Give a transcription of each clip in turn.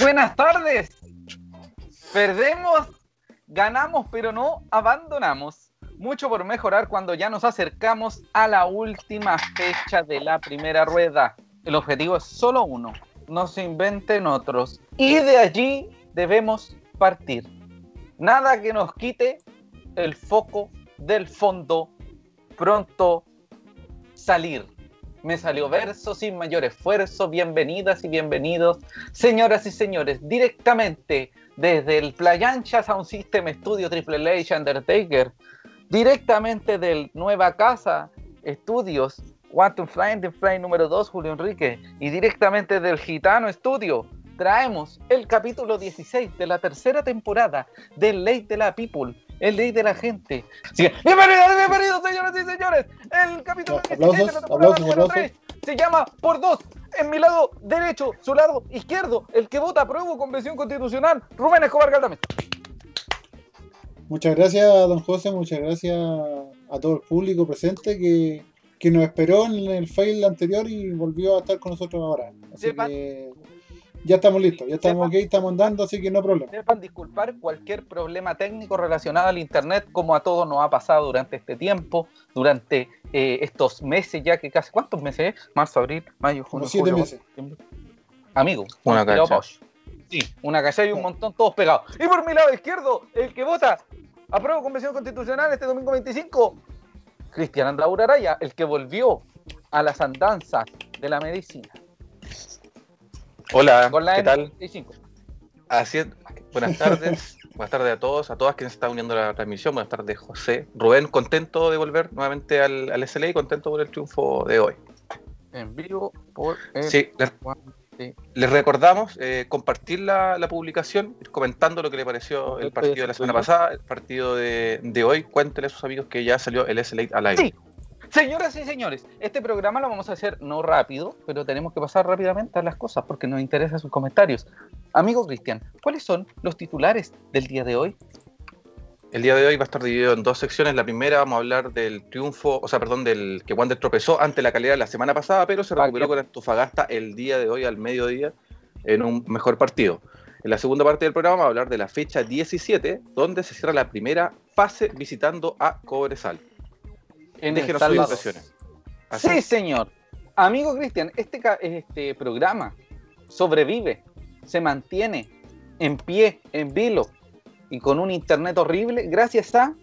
Buenas tardes. Perdemos, ganamos, pero no abandonamos. Mucho por mejorar cuando ya nos acercamos a la última fecha de la primera rueda. El objetivo es solo uno, no se inventen otros. Y de allí debemos partir. Nada que nos quite el foco del fondo. Pronto salir. Me salió verso sin mayor esfuerzo. Bienvenidas y bienvenidos, señoras y señores, directamente desde el Playa Ancha Sound System Studio Triple H Undertaker, directamente del Nueva Casa Estudios One to Fly, the Fly número 2, Julio Enrique, y directamente del Gitano Estudio traemos el capítulo 16 de la tercera temporada del Ley de la People, el Ley de la Gente. bienvenidos, bienvenidos, señoras y señores. El capítulo 16 de la temporada número 3 se llama Por Dos. En mi lado derecho, su lado izquierdo, el que vota apruebo convención constitucional, Rubén Escobar Galdame. Muchas gracias, don José, muchas gracias a todo el público presente que, que nos esperó en el fail anterior y volvió a estar con nosotros ahora. Así que ya estamos listos, ya estamos ok, estamos andando, así que no hay problema. Sepan disculpar cualquier problema técnico relacionado al Internet, como a todos nos ha pasado durante este tiempo, durante eh, estos meses ya que casi, ¿cuántos meses? Marzo, abril, mayo, junio, siete meses. Amigo, una cacha. Sí, una cacha y un montón, todos pegados. Y por mi lado izquierdo, el que vota, apruebo convención constitucional este domingo 25, Cristian Andaura Araya, el que volvió a las andanzas de la medicina. Hola, ¿qué tal? Así es, buenas tardes, buenas tardes a todos, a todas quienes están uniendo a la transmisión, buenas tardes José, Rubén, contento de volver nuevamente al, al SLA y contento por el triunfo de hoy. En vivo por el Sí, les, les recordamos eh, compartir la, la, publicación, ir comentando lo que le pareció el partido de la semana pasada, el partido de, de hoy, cuéntenle a sus amigos que ya salió el SLA al aire. Sí. Señoras y señores, este programa lo vamos a hacer no rápido, pero tenemos que pasar rápidamente a las cosas porque nos interesan sus comentarios. Amigo Cristian, ¿cuáles son los titulares del día de hoy? El día de hoy va a estar dividido en dos secciones. La primera vamos a hablar del triunfo, o sea, perdón, del que Wander tropezó ante la calidad la semana pasada, pero se recuperó con Antofagasta el día de hoy al mediodía en un mejor partido. En la segunda parte del programa vamos a hablar de la fecha 17, donde se cierra la primera fase visitando a Cobresal en Déjenos sus impresiones. Sí, señor. Amigo Cristian, este, este programa sobrevive, se mantiene en pie, en vilo y con un internet horrible gracias a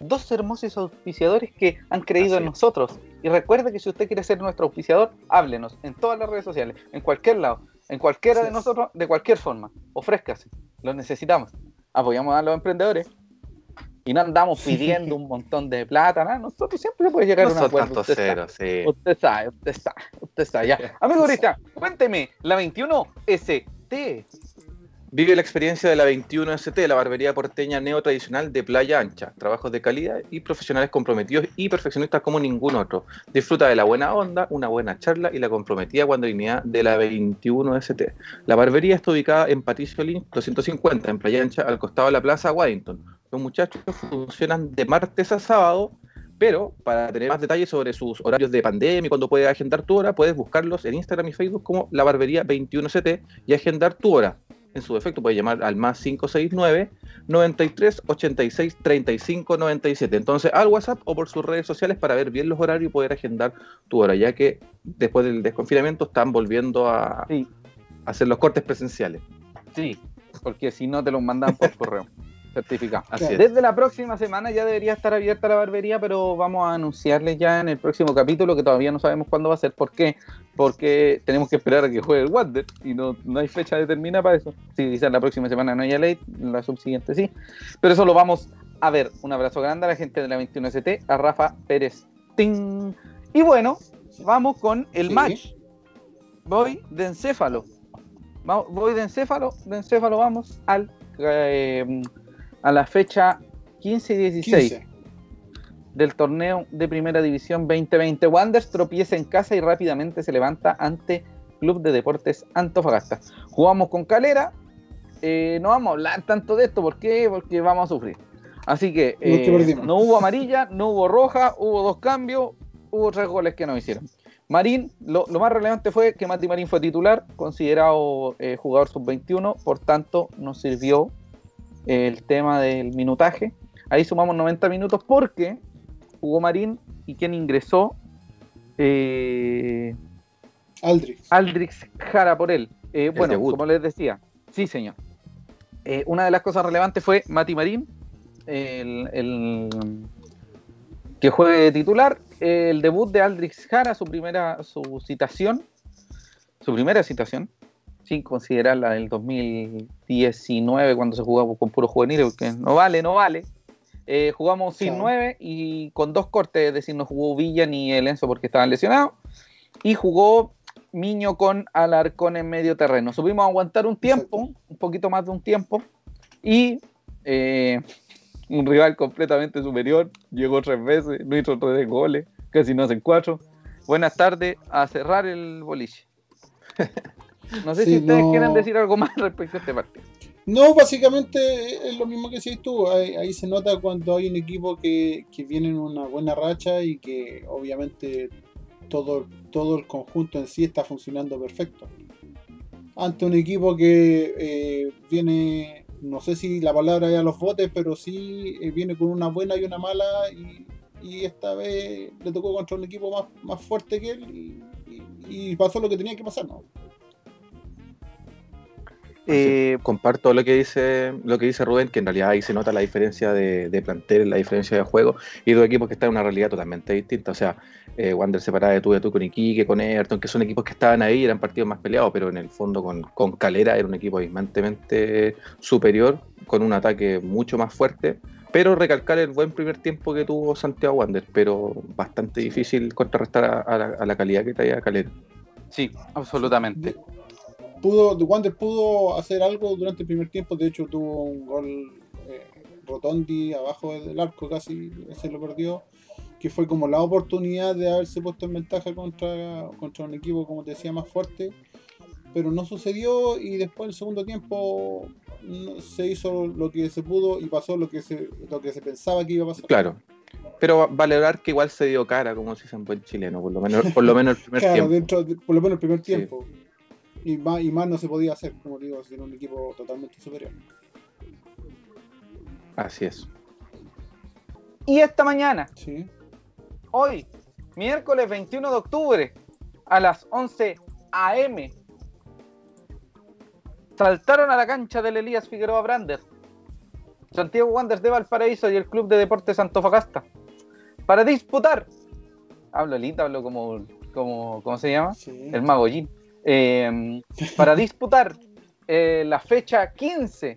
dos hermosos auspiciadores que han creído en nosotros. Y recuerde que si usted quiere ser nuestro auspiciador, háblenos en todas las redes sociales, en cualquier lado, en cualquiera de nosotros, de cualquier forma. Ofrézcase, lo necesitamos. Apoyamos a los emprendedores y no andamos pidiendo un montón de plata, ¿no? nosotros siempre puede llegar a un acuerdo. Usted, cero, sabe, sí. usted sabe, usted sabe, usted sabe. Ya. Amigo Cristian, cuénteme, la 21ST. Vive la experiencia de la 21ST, la barbería porteña neotradicional de Playa Ancha. Trabajos de calidad y profesionales comprometidos y perfeccionistas como ningún otro. Disfruta de la buena onda, una buena charla y la comprometida guandrinidad de la 21ST. La barbería está ubicada en Patricio Lynch 250, en Playa Ancha, al costado de la Plaza Waddington. Los muchachos funcionan de martes a sábado, pero para tener más detalles sobre sus horarios de pandemia y cuando puedes agendar tu hora, puedes buscarlos en Instagram y Facebook como la barbería 21CT y agendar tu hora. En su defecto, puedes llamar al más 569 93 86 35 97. Entonces, al WhatsApp o por sus redes sociales para ver bien los horarios y poder agendar tu hora, ya que después del desconfinamiento están volviendo a, sí. hacer los cortes presenciales. Sí, porque si no te los mandan por correo certificado. Así es. Desde la próxima semana ya debería estar abierta la barbería, pero vamos a anunciarles ya en el próximo capítulo, que todavía no sabemos cuándo va a ser. ¿Por qué? Porque tenemos que esperar a que juegue el Wander y no, no hay fecha determinada para eso. Si quizás la próxima semana no haya ley, la subsiguiente sí. Pero eso lo vamos a ver. Un abrazo grande a la gente de la 21ST, a Rafa Pérez. ¡Ting! Y bueno, vamos con el Sí. match. Voy de encéfalo. Voy de encéfalo, de encéfalo vamos al eh, a la fecha 15 y 16 15. del torneo de Primera División 2020. Wanderers tropieza en casa y rápidamente se levanta ante Club de Deportes Antofagasta. Jugamos con Calera. eh, no vamos a hablar tanto de esto, ¿por qué? Porque vamos a sufrir. Así que eh, no hubo amarilla, no hubo roja, hubo dos cambios, hubo tres goles que no hicieron. Marín, lo, más relevante fue que Mati Marín fue titular, considerado eh, jugador sub-21, por tanto nos sirvió el tema del minutaje. Ahí sumamos 90 minutos porque jugó Marín y quien ingresó eh, Aldrix. Aldrix Jara por él. Eh, bueno, como les decía, sí señor. Eh, una de las cosas relevantes fue Mati Marín, el, que juegue titular, el debut de Aldrix Jara, su primera su citación, su primera citación, sin considerar la del 2019 cuando se jugaba con puro juvenil, porque no vale, no vale. Eh, jugamos sin nueve y con dos cortes, es decir, no jugó Villa ni el Enzo porque estaban lesionados. Y jugó Miño con Alarcón en medio terreno. Subimos a aguantar un tiempo, un poquito más de un tiempo. Y eh, un rival completamente superior. Llegó tres veces, no hizo tres goles, casi no hacen cuatro. Buenas tardes, a cerrar el boliche. No sé si ustedes quieren decir algo más respecto a este partido. No, básicamente es lo mismo que decís tú. Ahí, se nota cuando hay un equipo que, viene en una buena racha y que obviamente todo, todo el conjunto en sí está funcionando perfecto. Ante un equipo que eh, viene, no sé si la palabra es a los botes, pero sí eh, viene con una buena y una mala y, esta vez le tocó contra un equipo más, más fuerte que él y, pasó lo que tenía que pasar, ¿no? Eh, comparto lo que dice lo que dice Rubén, que en realidad ahí se nota la diferencia de, plantel, la diferencia de juego, y dos equipos que están en una realidad totalmente distinta. O sea, eh, Wander separada de tú de tú con Iquique, con Everton, que son equipos que estaban ahí, eran partidos más peleados, pero en el fondo con, con Calera era un equipo abismantemente superior, con un ataque mucho más fuerte. Pero recalcar el buen primer tiempo que tuvo Santiago Wander, pero bastante difícil contrarrestar a, la, calidad que traía Calera. Sí, absolutamente pudo, Wander pudo hacer algo durante el primer tiempo, de hecho tuvo un gol eh, Rotondi abajo del arco casi, se lo perdió, que fue como la oportunidad de haberse puesto en ventaja contra, contra un equipo, como te decía, más fuerte, pero no sucedió y después el segundo tiempo se hizo lo que se pudo y pasó lo que se, lo que se pensaba que iba a pasar. Claro. Pero valorar que igual se dio cara, como si se en buen chileno, por lo menos, por lo menos el primer claro, tiempo. Dentro por lo menos el primer tiempo. Y más, y más no se podía hacer, como digo, sin un equipo totalmente superior. Así es. Y esta mañana, sí. hoy, miércoles 21 de octubre, a las 11 a.m., saltaron a la cancha del Elías Figueroa Brander, Santiago Wanderers de Valparaíso y el Club de Deportes Antofagasta para disputar. Hablo lita, hablo como, como ¿cómo se llama? El Magollín Em, para disputar eh, la fecha 15,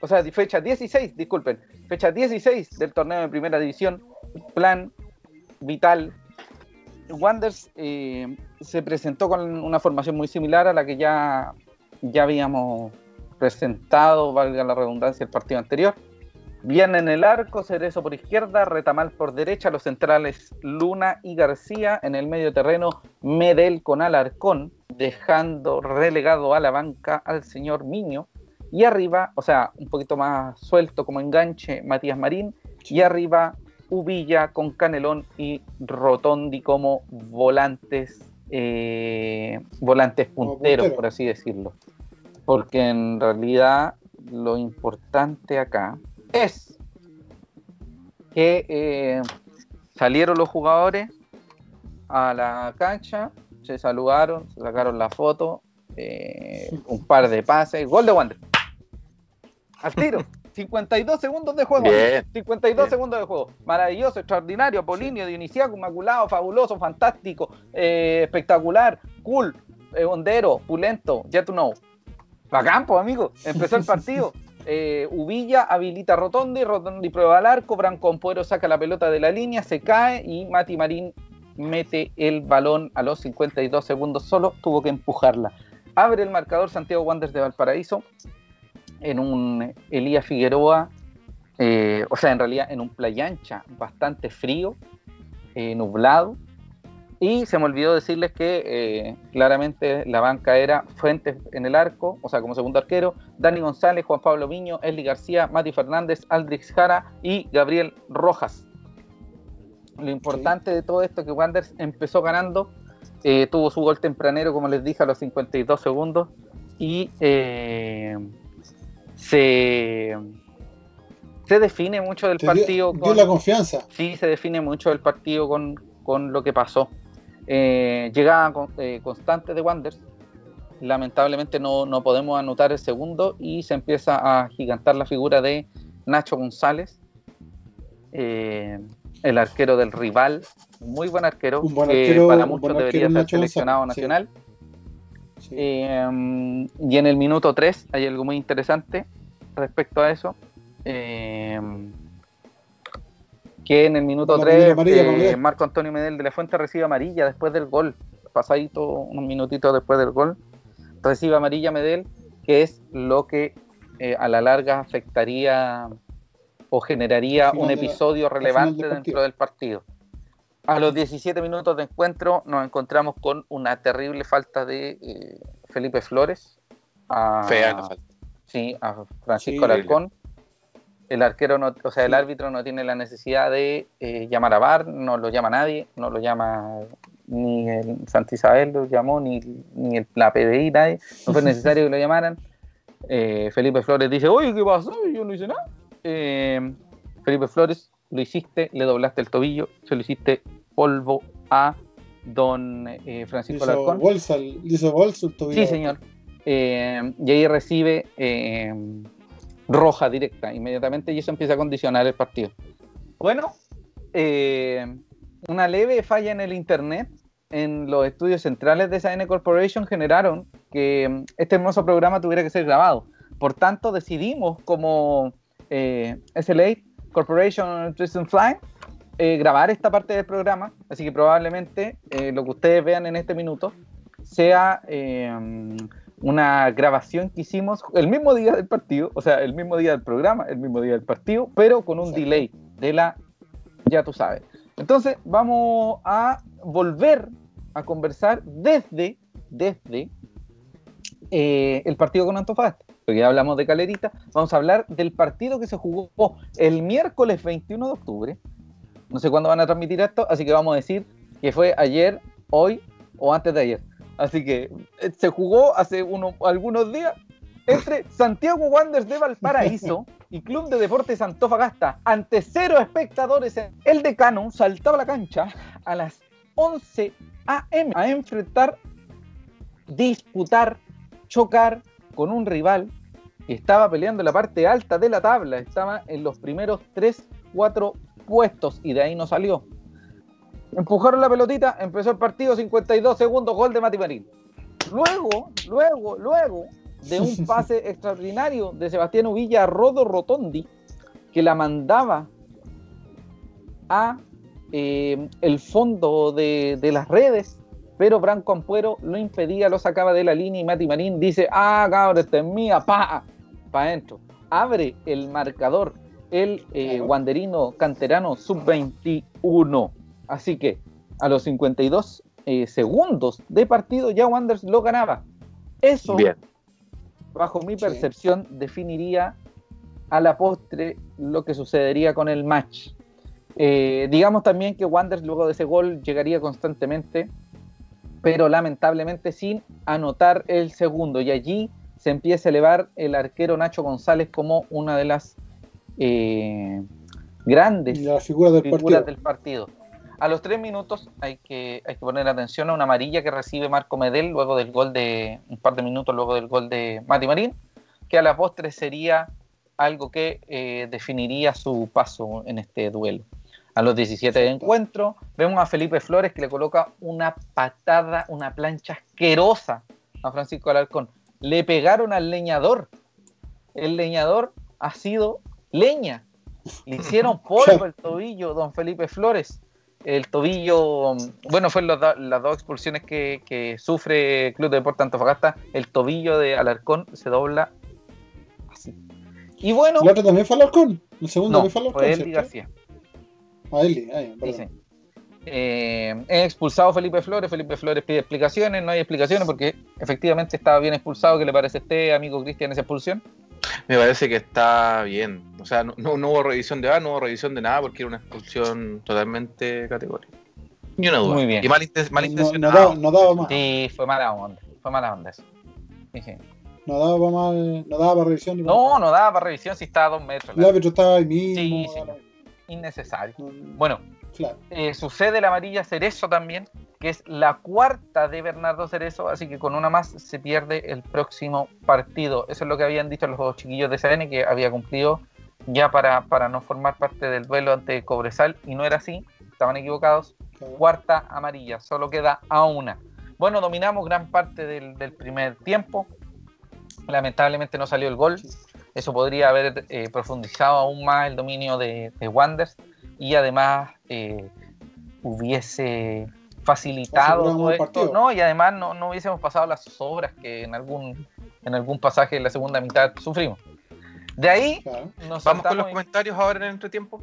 o sea, fecha 16, disculpen, fecha 16 del torneo de primera división, plan vital. Wanders eh, se presentó con una formación muy similar a la que ya, ya habíamos presentado, valga la redundancia, el partido anterior. Viene en el arco, Cerezo por izquierda, Retamal por derecha, los centrales Luna y García, en el medio terreno Medel con Alarcón, dejando relegado a la banca al señor Miño, y arriba, o sea, un poquito más suelto como enganche Matías Marín, y arriba Ubilla con Canelón y Rotondi como volantes, eh, volantes punteros, por así decirlo. Porque en realidad lo importante acá es que eh, salieron los jugadores a la cancha, se saludaron, se sacaron la foto, eh, un par de pases, gol de Wander. Al tiro. 52 segundos de juego. 52 segundos de juego. Maravilloso, extraordinario, Polinio, Dionisiaco, Inmaculado, fabuloso, fantástico, eh, espectacular, cool, hondero, pulento, ya tú know. campo, amigo. Empezó el partido. Eh, Ubilla habilita Rotondi, Rotondi prueba al arco, Branco Ampuero saca la pelota de la línea, se cae y Mati Marín mete el balón a los 52 segundos solo, tuvo que empujarla. Abre el marcador Santiago Wanderers de Valparaíso en un Elías Figueroa, eh, o sea, en realidad en un playa ancha bastante frío, eh, nublado, y se me olvidó decirles que eh, claramente la banca era Fuentes en el arco, o sea, como segundo arquero, Dani González, Juan Pablo Miño, Esli García, Mati Fernández, Aldrix Jara y Gabriel Rojas. Lo importante de todo esto es que Wanderers empezó ganando Eh, tuvo su gol tempranero, como les dije, a los 52 segundos. Y eh, se, se define mucho del partido. con, la confianza. Sí, se define mucho del partido con, con lo que pasó. Eh, llegaba eh, constante de Wanders. Lamentablemente no, no, podemos anotar el segundo y se empieza a gigantar la figura de Nacho González, eh, el arquero del rival, muy buen arquero, que para muchos debería ser seleccionado nacional. Eh, y en el minuto 3 hay algo muy interesante respecto a eso. Eh, que en el minuto 3 eh, Marco Antonio Medel de la Fuente recibe amarilla después del gol, pasadito un minutito después del gol, recibe amarilla Medel, que es lo que a la larga afectaría o generaría un episodio relevante dentro del partido. A los 17 minutos de encuentro nos encontramos con una terrible falta de eh, Felipe Flores. A, Fea falta. Sí, a Francisco Alarcón. El arquero, no, o sea, el árbitro no tiene la necesidad de eh, llamar a VAR, no lo llama nadie, no lo llama ni el Santa Isabel lo llamó, ni, ni el, la PDI, nadie. No fue necesario que lo llamaran. Eh, Felipe Flores dice, oye, ¿qué pasó? Yo no hice nada. Felipe Flores, lo hiciste, le doblaste el tobillo, se lo hiciste polvo a don eh, Francisco Alarcón. Bolsa, hizo bolsa Sí, señor. Eh, y ahí recibe eh, roja directa inmediatamente y eso empieza a condicionar el partido. Bueno, una leve falla en el internet en los estudios centrales de SAN Corporation generaron que este hermoso programa tuviera que ser grabado. Por tanto, decidimos como SLA Corporation Nutrition Fly eh, grabar esta parte del programa, así que probablemente eh, lo que ustedes vean en este minuto sea eh, una grabación que hicimos el mismo día del partido, o sea, el mismo día del programa, el mismo día del partido, pero con un delay de la, ya tú sabes. Entonces vamos a volver a conversar desde, desde el partido con Antofagasta porque ya hablamos de Calerita, vamos a hablar del partido que se jugó el miércoles 21 de octubre no sé cuándo van a transmitir esto, así que vamos a decir que fue ayer, hoy o antes de ayer. Así que eh, se jugó hace uno, algunos días entre Santiago Wanderers de Valparaíso y Club de Deportes Antofagasta ante cero espectadores. El decano saltaba la cancha a las 11 a.m. a enfrentar, disputar, chocar con un rival estaba peleando en la parte alta de la tabla. Estaba en los primeros 3, 4 puestos y de ahí no salió. Empujaron la pelotita, empezó el partido, 52 segundos, gol de Mati Marín. Luego, luego, luego de un pase extraordinario de Sebastián Uvilla a Rodo Rotondi, que la mandaba a eh, el fondo de, las redes, pero Branco Ampuero lo impedía, lo sacaba de la línea y Mati Marín dice, ah, cabrón, esta es mía, pa, para adentro. Abre el marcador el eh, Wanderino canterano sub-21. Así que a los 52 eh, segundos de partido ya Wanderers lo ganaba. Eso, bajo mi percepción, definiría a la postre lo que sucedería con el match. Eh, digamos también que Wanderers luego de ese gol llegaría constantemente, pero lamentablemente sin anotar el segundo. Y allí se empieza a elevar el arquero Nacho González como una de las eh, grandes figuras del, partido. A los tres minutos hay que, hay que poner atención a una amarilla que recibe Marco Medel luego del gol de, un par de minutos luego del gol de Mati Marín, que a la postre sería algo que eh, definiría su paso en este duelo. A los 17 de encuentro, vemos a Felipe Flores que le coloca una patada, una plancha asquerosa a Francisco Alarcón. Le pegaron al leñador. El leñador ha sido leña. Le hicieron polvo el tobillo, don Felipe Flores. El tobillo, bueno, fue las dos expulsiones que, sufre Club de Deportes Antofagasta. El tobillo de Alarcón se dobla así. Y bueno. ¿El otro también fue Alarcón? ¿El segundo también fue Alarcón? Fue Eli García. Ah, Eli, ah, eh, expulsado Felipe Flores. Felipe Flores pide explicaciones. No hay explicaciones porque efectivamente estaba bien expulsado. ¿Qué le parece a este amigo Cristian esa expulsión? Me parece que está bien. O sea, no, hubo revisión de A, no hubo revisión de nada porque era una expulsión totalmente categórica. Ni una duda. Muy bien. Y mal, inten- mal No, no intencionado. daba, no daba más. Sí, fue mala onda. Fue mala onda eso. Sí, sí. No daba para mal, no daba para revisión ni para No, no daba para revisión si estaba a dos metros. El árbitro estaba ahí mismo. Sí, sí. Innecesario. no- Bueno, claro. eh, sucede la amarilla Cerezo también, que es la cuarta de Bernardo Cerezo, así que con una más se pierde el próximo partido. Eso es lo que habían dicho los dos chiquillos de CN, que había cumplido ya para, para no formar parte del duelo ante Cobresal, y no era así, estaban equivocados. claro. Cuarta amarilla, solo queda a una. Bueno, dominamos gran parte del, del primer tiempo. Lamentablemente no salió el gol. Eso podría haber eh, profundizado aún más el dominio de, de Wanders y además eh, hubiese facilitado todo esto. ¿no? Y además no, no hubiésemos pasado las obras que en algún, en algún pasaje de la segunda mitad sufrimos. De ahí claro. nos Vamos con los y- comentarios ahora en el entretiempo.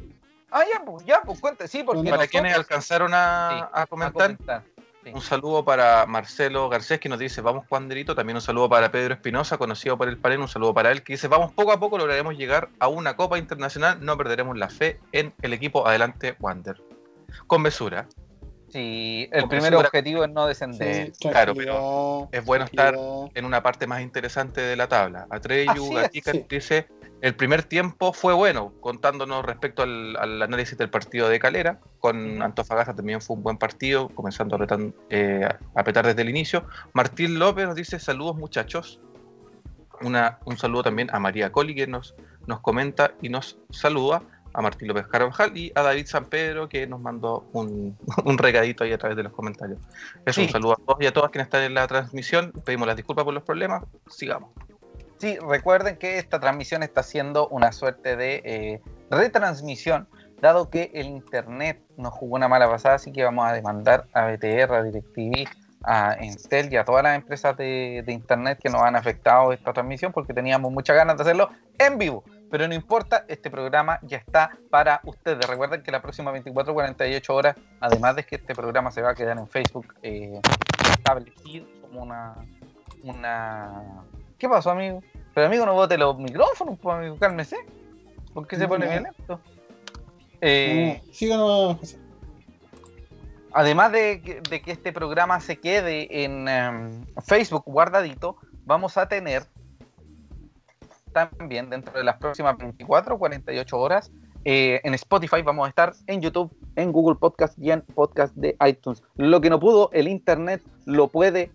Ah, ya, pues, ya, pues, cuente, sí, porque Para quienes nosotros- alcanzaron a, Sí, a a comentar, comentar. Sí. un saludo para Marcelo Garcés que nos dice vamos Juanderito, también un saludo para Pedro Espinosa, conocido por el panel, un saludo para él que dice vamos poco a poco lograremos llegar a una Copa Internacional, no perderemos la fe en el equipo adelante Wander. Con mesura, Sí, el Con primer mesura. objetivo es no descender. Sí, claro, tranquilidad, es bueno estar en una parte más interesante de la tabla. Atreyu es, Gatica sí. dice el primer tiempo fue bueno, contándonos respecto al, al análisis del partido de Calera. Con. Antofagasta también fue un buen partido, comenzando a, retan- eh, a apretar desde el inicio. Martín López nos dice saludos muchachos. Una, un saludo también a María Coli que nos, nos comenta y nos saluda. A Martín López Carvajal y a David San Pedro que nos mandó un, un regadito ahí a través de los comentarios. Es un Sí. saludo a todos y a todas quienes están en la transmisión. Pedimos las disculpas por los problemas. Sigamos. Sí, recuerden que esta transmisión está siendo una suerte de eh, retransmisión, dado que el internet nos jugó una mala pasada, así que vamos a demandar a BTR, a DirecTV, a Entel y a todas las empresas de, de internet que nos han afectado esta transmisión, porque teníamos muchas ganas de hacerlo en vivo. Pero no importa, este programa ya está para ustedes. Recuerden que la próxima 24 48 horas, además de que este programa se va a quedar en Facebook eh, establecido como una, una... ¿Qué pasó, amigo? Pero amigo, no bote los micrófonos, pues, amigo, cálmese. ¿Por qué se No, pone violento? Eh, No, siga nomás, José. además de que, de que este programa se quede en em, Facebook guardadito, vamos a tener también dentro de las próximas 24 o 48 horas eh, en Spotify, vamos a estar en YouTube, en Google Podcast y en Podcast de iTunes. Lo que no pudo el Internet, lo puede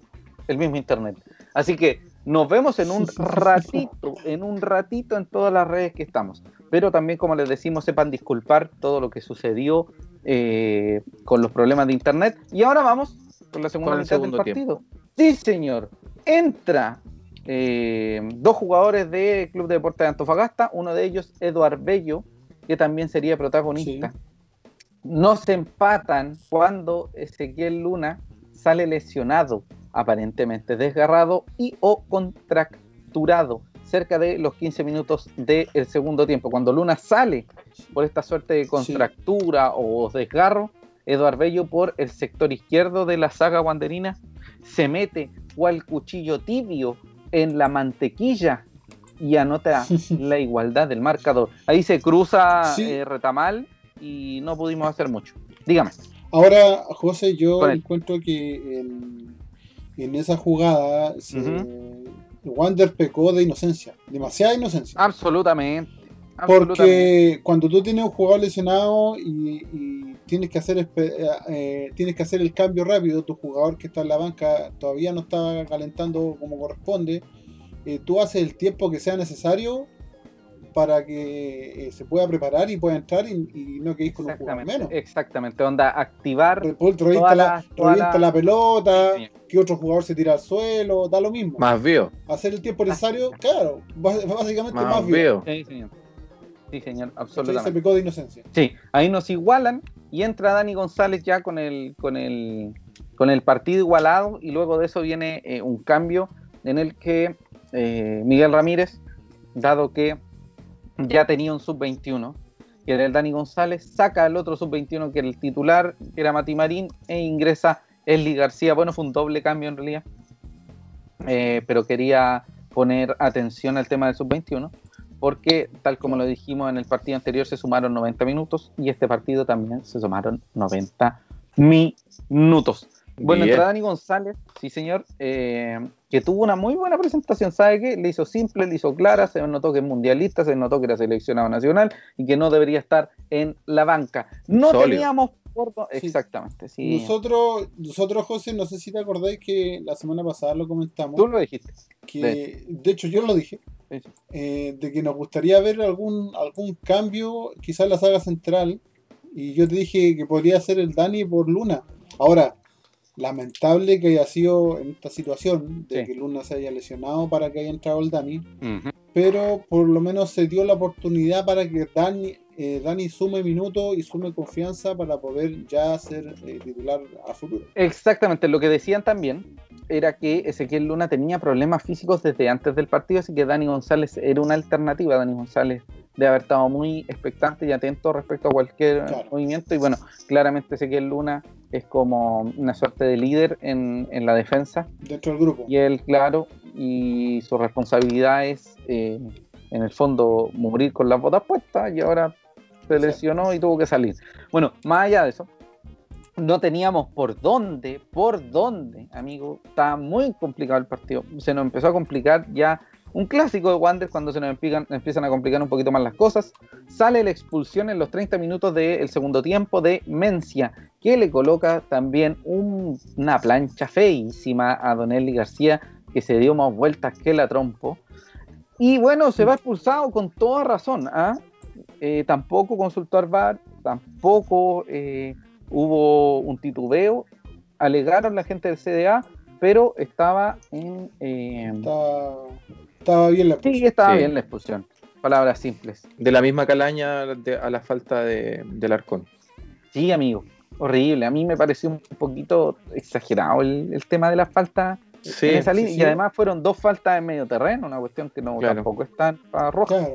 el mismo Internet. Así que nos vemos en un ratito, en un ratito en todas las redes que estamos. Pero también, como les decimos, sepan disculpar todo lo que sucedió eh, con los problemas de internet. Y ahora vamos con la segunda Con mitad del segundo partido. Sí, señor. Entra eh, dos jugadores del Club de Deportes de Antofagasta, uno de ellos, Eduard Bello, que también sería protagonista. No se empatan cuando Ezequiel Luna sale lesionado, aparentemente desgarrado y o contracturado cerca de los 15 minutos del segundo tiempo. Cuando Luna sale por esta suerte de contractura o desgarro, Eduard Bello por el sector izquierdo de la saga guanderina se mete cual cuchillo tibio en la mantequilla y anota la igualdad del marcador. Ahí se cruza Sí. eh, Retamal y no pudimos hacer mucho. Dígame. Ahora, José, yo encuentro que en, en esa jugada se-. Wander pecó de inocencia, demasiada inocencia. Absolutamente. absolutamente. Porque cuando tú tienes un jugador lesionado y, y tienes que hacer eh, eh, tienes que hacer el cambio rápido, tu jugador que está en la banca todavía no está calentando como corresponde, eh, tú haces el tiempo que sea necesario para que eh, se pueda preparar y pueda entrar y, y no quedéis con un jugador menos. exactamente. Onda, activar. Revienta, la, las- todas revienta la pelota, Sí. que otro jugador se tira al suelo, da lo mismo. Más vio, Hacer el tiempo necesario, claro, bas- básicamente más, más vio. Sí, señor. Sí, señor, Entonces se absolutamente. pecó de inocencia. Sí, ahí nos igualan y entra Dani González ya con el, con el, con el partido igualado y luego de eso viene eh, un cambio en el que eh, Miguel Ramírez, dado que ya tenía un sub-21, que era el Dani González, saca al otro sub-21 que era el titular, que era Mati Marín, e ingresa Esli García. Bueno, fue un doble cambio en realidad, Eh, pero quería poner atención al tema del sub-21 porque tal como lo dijimos en el partido anterior se sumaron 90 minutos y este partido también se sumaron 90 minutos. Bueno, entra Dani González, sí señor, eh, que tuvo una muy buena presentación, ¿sabe qué? Le hizo simple, le hizo clara, se notó que es mundialista, se notó que era seleccionado nacional y que no debería estar en la banca. No teníamos por... Exactamente, sí. Nosotros, nosotros, José, no sé si te acordáis que la semana pasada lo comentamos. Tú lo dijiste. Que, de hecho, yo lo dije. Eh, de que nos gustaría ver algún, algún cambio, quizás en la saga central. Y yo te dije que podría ser el Dani por Luna. Ahora, lamentable que haya sido en esta situación de que Luna se haya lesionado para que haya entrado el Dani, pero por lo menos se dio la oportunidad para que Dani, eh, Dani sume minutos y sume confianza para poder ya ser eh, titular a futuro. Exactamente, lo que decían también era que Ezequiel Luna tenía problemas físicos desde antes del partido, así que Dani González era una alternativa. Dani González de haber estado muy expectante y atento respecto a cualquier movimiento. Y bueno, claramente Ezequiel Luna es como una suerte de líder en, la defensa. Dentro del grupo. Y él, claro, y su responsabilidad es, eh, en el fondo, morir con las botas puestas y ahora se lesionó y tuvo que salir. Bueno, más allá de eso, no teníamos por dónde, por dónde, amigo. Estaba muy complicado el partido. Se nos empezó a complicar ya un clásico de Wander cuando se nos empiezan a complicar un poquito más las cosas. Sale la expulsión en los 30 minutos del segundo tiempo de Mencia, que le coloca también una plancha feísima a Donelli García, que se dio más vueltas que la trompo. Y bueno, se va expulsado con toda razón. ¿ah? Eh, tampoco consultó al VAR, tampoco eh, hubo un titubeo. Alegaron la gente del CDA, pero estaba en. Eh, estaba, bien la expulsión. Sí, estaba bien la expulsión. Palabras simples. De la misma calaña a la falta de, del arcón. Sí, amigo horrible. A mí me pareció un poquito exagerado el, tema de las faltas sí, Y además fueron dos faltas en medio terreno, una cuestión que no tampoco está para roja.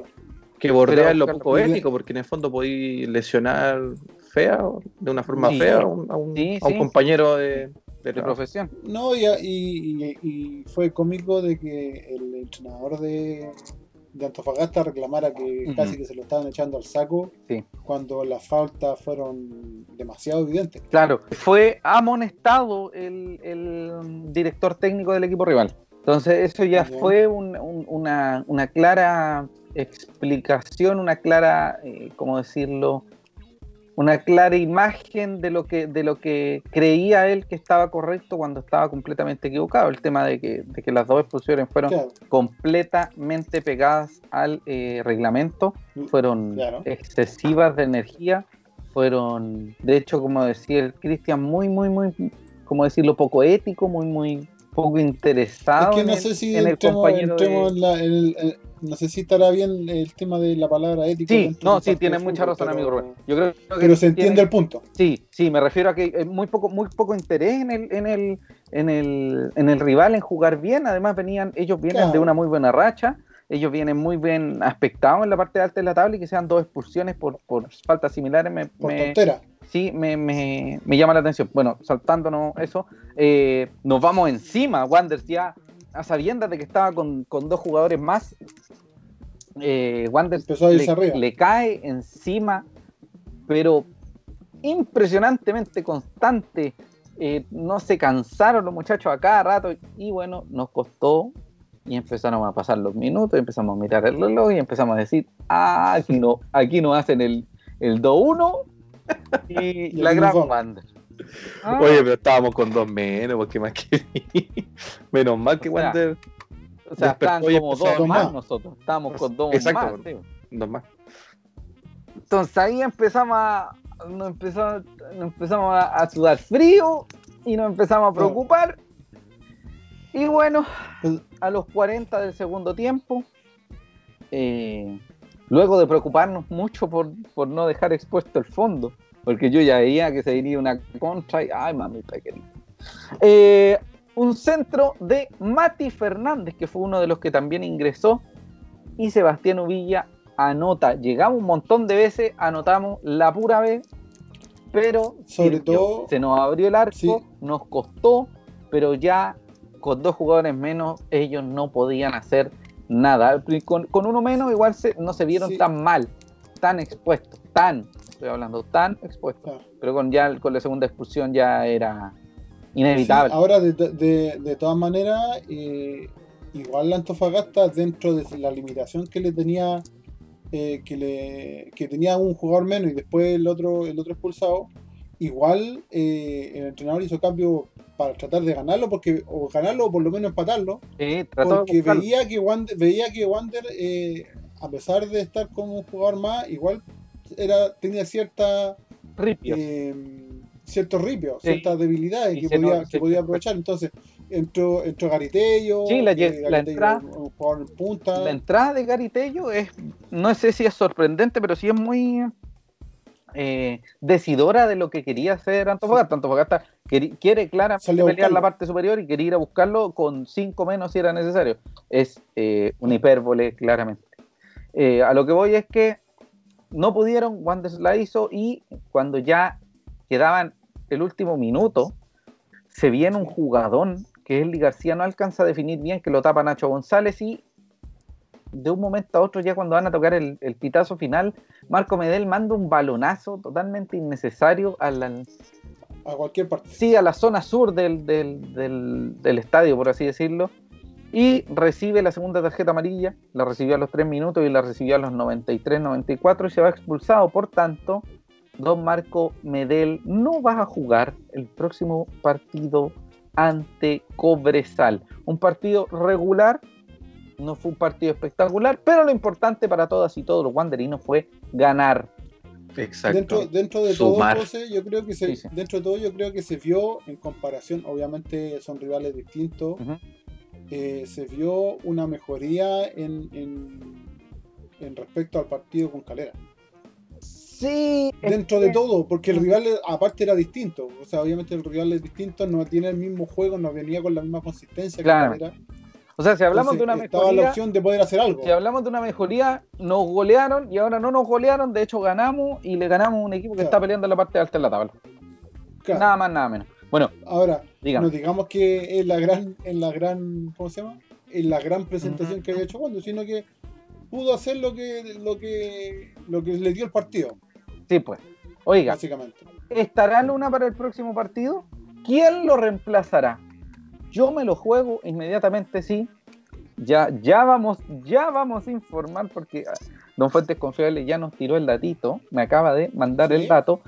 Que bordea lo poco ético, porque en el fondo podéis lesionar fea, de una forma fea, a un, compañero de, profesión. No, y, y, fue cómico de que el entrenador de, de Antofagasta reclamara que casi que se lo estaban echando al saco cuando las faltas fueron demasiado evidentes. Claro, fue amonestado el, director técnico del equipo rival. Entonces eso ya fue una, clara explicación, una clara, eh, ¿cómo decirlo? Una clara imagen de lo que de lo que creía él que estaba correcto cuando estaba completamente equivocado. El tema de que, de que las dos expulsiones fueron completamente pegadas al eh, reglamento, mm, fueron excesivas de energía, fueron, de hecho, como decía el Cristian, muy, muy, muy, como decirlo, poco ético, muy, muy poco interesado es que no sé si en el compañero de no sé si estará bien el tema de la palabra ética. Sí, no, sí, tiene mucha razón, amigo Rubén. Yo creo pero se entiende el punto. Sí, sí, me refiero a que hay muy poco, muy poco interés en el, en el, en el, en el rival en jugar bien. Además, venían, ellos vienen de una muy buena racha. Ellos vienen muy bien aspectados en la parte alta de la tabla y que sean dos expulsiones por, por faltas similares me, por sí me, me, me, llama la atención. Bueno, saltándonos eso, eh, nos vamos encima. Wanders ya a sabiendas de que estaba con, dos jugadores más, eh, Wander le, cae encima, pero impresionantemente constante. Eh, no se cansaron los muchachos a cada rato y bueno, nos costó y empezaron a pasar los minutos, empezamos a mirar el reloj y empezamos a decir, ah, aquí no, aquí no hacen el, el 2-1 y, la gran Wander. Ah. Oye, pero estábamos con dos menos, porque más que. menos mal que Wander. O sea, estaban como dos más, nosotros. Estábamos con dos Exacto, más. Dos más. Entonces ahí empezamos a. Nos empezamos, empezamos a, sudar frío y nos empezamos a preocupar. Y bueno, a los 40 del segundo tiempo, eh, luego de preocuparnos mucho por, por no dejar expuesto el fondo, porque yo ya veía que se iría una contra y, ay, mamita querida. Eh, un centro de Mati Fernández, que fue uno de los que también ingresó, y Sebastián Uvilla anota. Llegamos un montón de veces, anotamos la pura vez, pero sobre todo se nos abrió el arco, nos costó, pero ya con dos jugadores menos ellos no podían hacer nada. Con, uno menos igual no se vieron tan mal, tan expuestos, tan estoy hablando, tan expuesto. Pero con ya con la segunda expulsión ya era inevitable. ahora, de, de, todas maneras, eh, igual la Antofagasta, dentro de la limitación que le tenía, eh, que le que tenía un jugador menos y después el otro, el otro expulsado, igual eh, el entrenador hizo cambio para tratar de ganarlo, porque o ganarlo o por lo menos empatarlo. porque veía que Wander, veía que Wander a pesar de estar con un jugador más, igual era tenía cierta eh, ciertos ripios, ciertas debilidades que, podía, que podía aprovechar. Entonces, entró, entró Garitello, sí, la, eh, entrada, punta. La entrada de Garitello es, no sé si es sorprendente, pero sí es muy eh, decidora de lo que quería hacer Antofagasta. Antofagasta quiere, claramente pelear la parte superior y quería ir a buscarlo con cinco menos si era necesario. Es eh, una hipérbole, claramente. Eh, a lo que voy es que no pudieron, Wander la hizo y cuando ya quedaban el último minuto, se viene un jugadón que es el García, no alcanza a definir bien, que lo tapa Nacho González y de un momento a otro, ya cuando van a tocar el, pitazo final, Marco Medel manda un balonazo totalmente innecesario a la, a cualquier parte. Sí, a la zona sur del, del, estadio, por así decirlo. Y recibe la segunda tarjeta amarilla, la recibió a los 3 minutos y la recibió a los 93, 94 y se va expulsado. Por tanto, don Marco Medel no va a jugar el próximo partido ante Cobresal. Un partido regular, no fue un partido espectacular, pero lo importante para todas y todos los wanderinos fue ganar. Exacto. Dentro, de todo, yo creo que se, dentro de todo, yo creo que se vio en comparación, obviamente son rivales distintos, eh, se vio una mejoría en, en, respecto al partido con Calera. Sí. Dentro de todo, porque el rival aparte era distinto. O sea, obviamente el rival es distinto, no tiene el mismo juego, no venía con la misma consistencia que Calera. O sea, si hablamos de una mejoría. Estaba la opción de poder hacer algo. Si hablamos de una mejoría, nos golearon y ahora no nos golearon. De hecho, ganamos y le ganamos a un equipo que está peleando en la parte alta de la tabla. Nada más, nada menos. Bueno, ahora, no digamos que es la gran, en la gran, ¿cómo se llama? En la gran presentación que había hecho cuando, sino que pudo hacer lo que, lo que, lo que le dio el partido. Sí, pues. Oiga, básicamente. ¿estará Luna para el próximo partido? ¿Quién lo reemplazará? Yo me lo juego inmediatamente, sí. Ya, ya vamos, ya vamos a informar porque ah, Don Fuentes Confiable ya nos tiró el datito, me acaba de mandar el dato.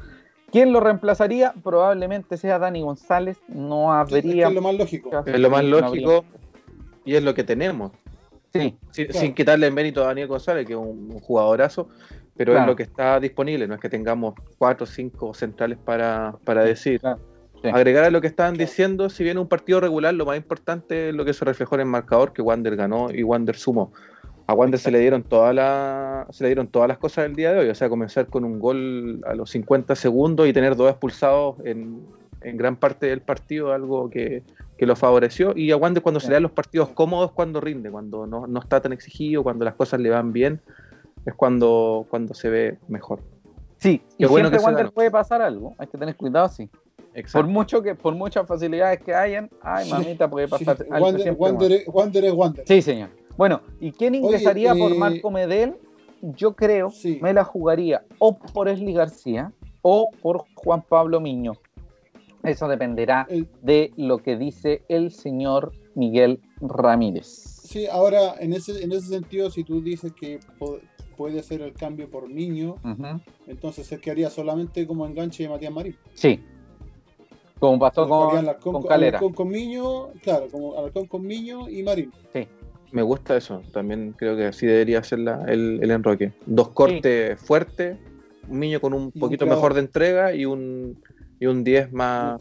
¿Quién lo reemplazaría? Probablemente sea Dani González. No habría. es, lo más lógico. Es lo más lógico y es lo que tenemos. Sí. Sin, quitarle el mérito a Daniel González, que es un, jugadorazo, pero es lo que está disponible. No es que tengamos cuatro o cinco centrales para, decir. Agregar a lo que estaban diciendo, si viene un partido regular, lo más importante es lo que se reflejó en el marcador, que Wander ganó y Wander sumó. A Wander se le dieron todas las se le dieron todas las cosas del día de hoy, o sea, comenzar con un gol a los 50 segundos y tener dos expulsados en, gran parte del partido, algo que, lo favoreció. Y a Wander cuando se le dan los partidos cómodos, cuando rinde, cuando no, no, está tan exigido, cuando las cosas le van bien, es cuando, cuando se ve mejor. Sí, y bueno siempre que Wander puede pasar algo, hay que tener cuidado, sí. Por mucho que, por muchas facilidades que hayan, ay mamita, puede pasar. algo Wander, es Wander. Sí, señor. Bueno, ¿y quién ingresaría por eh, Marco Medel? Yo creo, me la jugaría o por Esli García o por Juan Pablo Miño. Eso dependerá de lo que dice el señor Miguel Ramírez. Sí, ahora en ese, en ese sentido, si tú dices que puede hacer el cambio por Miño, entonces se quedaría solamente como enganche de Matías Marín. Sí, como pasó con, con, Calera. con Miño, claro, como Alarcón con Miño y Marín. Sí. Me gusta eso, también creo que así debería ser el, el, enroque. Dos cortes fuertes, un Miño con un poquito mejor de entrega y un, y un 10 más,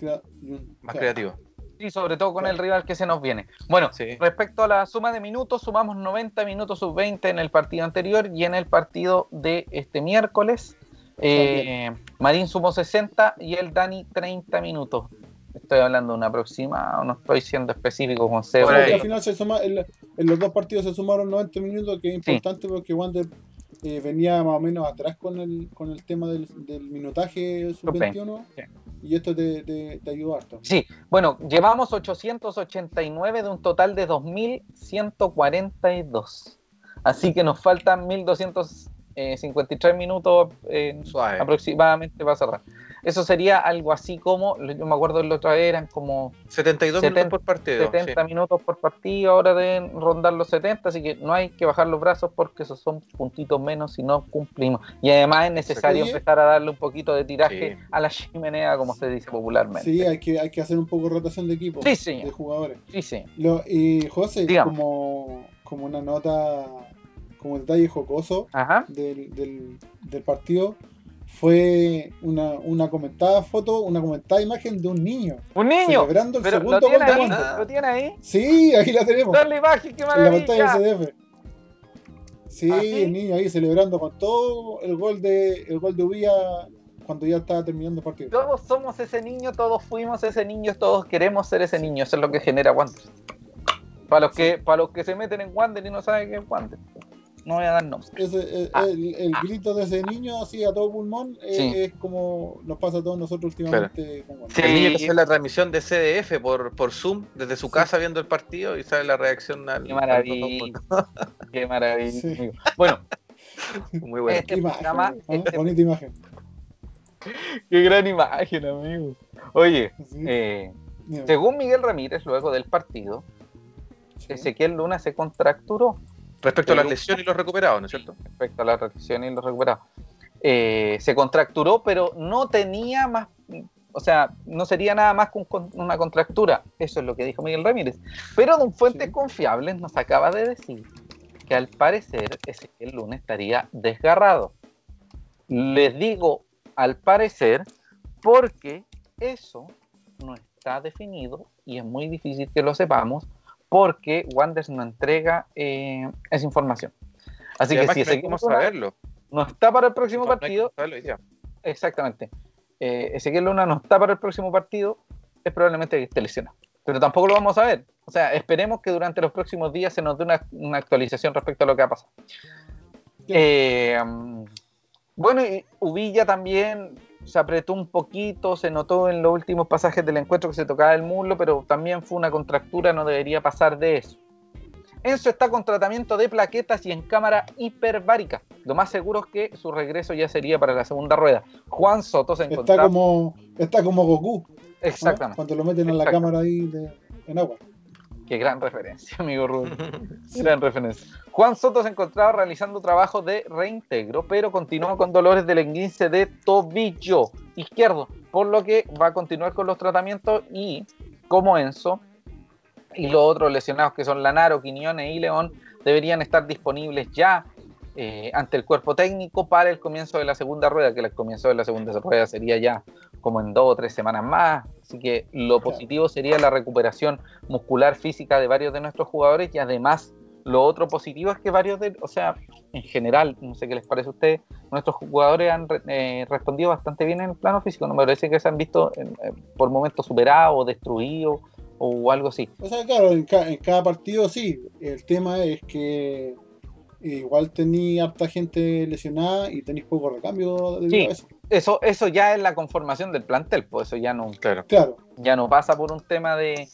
más creativo. Sí, sobre todo con el rival que se nos viene. Bueno, respecto a la suma de minutos, sumamos 90 minutos sub 20 en el partido anterior y en el partido de este miércoles eh, Marín sumó 60 y el Dani 30 minutos. Estoy hablando de una próxima, no estoy siendo específico con Seba. al final se suma, en, los dos partidos se sumaron 90 minutos, que es importante porque Wander eh, venía más o menos atrás con el, con el tema del, minutaje sub-21 y esto te, te, te, ayudó harto. Sí, bueno, llevamos 889 de un total de 2.142. Así que nos faltan 1.200 53 minutos aproximadamente va a cerrar. Eso sería algo así como, yo me acuerdo en la otra vez eran como 72 minutos por partido. 70 minutos por partido, ahora deben rondar los 70, así que no hay que bajar los brazos porque esos son puntitos menos si no cumplimos. Y además es necesario empezar a darle un poquito de tiraje a la chimenea, como se dice popularmente. Sí, hay que, hay que hacer un poco de rotación de equipo, de jugadores. Sí, sí. y José, como, como una nota, como un detalle jocoso del, del, del partido fue una, una comentada foto, una comentada imagen de un niño. ¡Un niño! Celebrando el segundo ¿lo gol ahí? ¿Lo tiene ahí? Sí, ahí la tenemos. Dale imagen, qué maravilla. En la pantalla CDF. Sí, ¿Ah, el niño ahí celebrando con todo el gol de el gol de Ubía cuando ya estaba terminando el partido. Todos somos ese niño, todos fuimos ese niño, todos queremos ser ese niño, eso es lo que genera Wander. Para los que, para los que se meten en Wander y no saben qué es Wander no voy a dar nombres. Eh, ah. el, ah. grito de ese niño así a todo pulmón eh, es como nos pasa a todos nosotros últimamente. el niño que hace la transmisión de CDF por, por Zoom desde su casa viendo el partido y sale la reacción al. Qué maravilla. Qué maravilla. Bueno. Muy bueno. Este imagen, este Bonita imagen. Qué gran imagen, amigo. Oye, eh, según Miguel Ramírez, luego del partido, Ezequiel Luna se contracturó Respecto a la lesión y los recuperados, ¿no es cierto? Respecto a la lesión y los recuperados. Eh, se contracturó, pero no tenía más, o sea, no sería nada más que una contractura. Eso es lo que dijo Miguel Ramírez. Pero Don Fuentes Confiables nos acaba de decir que al parecer ese el lunes estaría desgarrado. Les digo al parecer porque eso no está definido y es muy difícil que lo sepamos porque Wanders no entrega eh, esa información. Así que si seguimos saberlo. No está para el próximo partido. exactamente. Eh, Ezequiel Luna no está para el próximo partido, es probablemente que esté lesionado. Pero tampoco lo vamos a ver. O sea, esperemos que durante los próximos días se nos dé una, actualización respecto a lo que ha pasado. Eh, bueno, y Uvilla también se apretó un poquito, se notó en los últimos pasajes del encuentro que se tocaba el muslo, pero también fue una contractura, no debería pasar de eso. Enzo está con tratamiento de plaquetas y en cámara hiperbárica. Lo más seguro es que su regreso ya sería para la segunda rueda. Juan Soto se encontraba... Está como, está como Goku. Exactamente. Cuando lo meten en la cámara ahí en agua. Qué gran referencia, amigo Rubén. Gran referencia. Juan Soto se encontraba realizando trabajo de reintegro, pero continúa con dolores del enguince de tobillo izquierdo, por lo que va a continuar con los tratamientos y, como Enzo, y los otros lesionados que son Lanaro, Quiñones y León, deberían estar disponibles ya eh, ante el cuerpo técnico para el comienzo de la segunda rueda, que el comienzo de la segunda rueda sería ya como en dos o tres semanas más. Así que lo positivo sería la recuperación muscular física de varios de nuestros jugadores y además lo otro positivo es que varios de, o sea, en general, no sé qué les parece a ustedes, nuestros jugadores han eh, respondido bastante bien en el plano físico. No me parece que se han visto eh, por momentos superados o destruidos o algo así. O sea, claro, en, cada partido sí. El tema es que igual tenéis harta gente lesionada y tenéis poco recambio de sí eso, eso ya es la conformación del plantel, pues eso ya no, claro. ya no pasa por un tema de,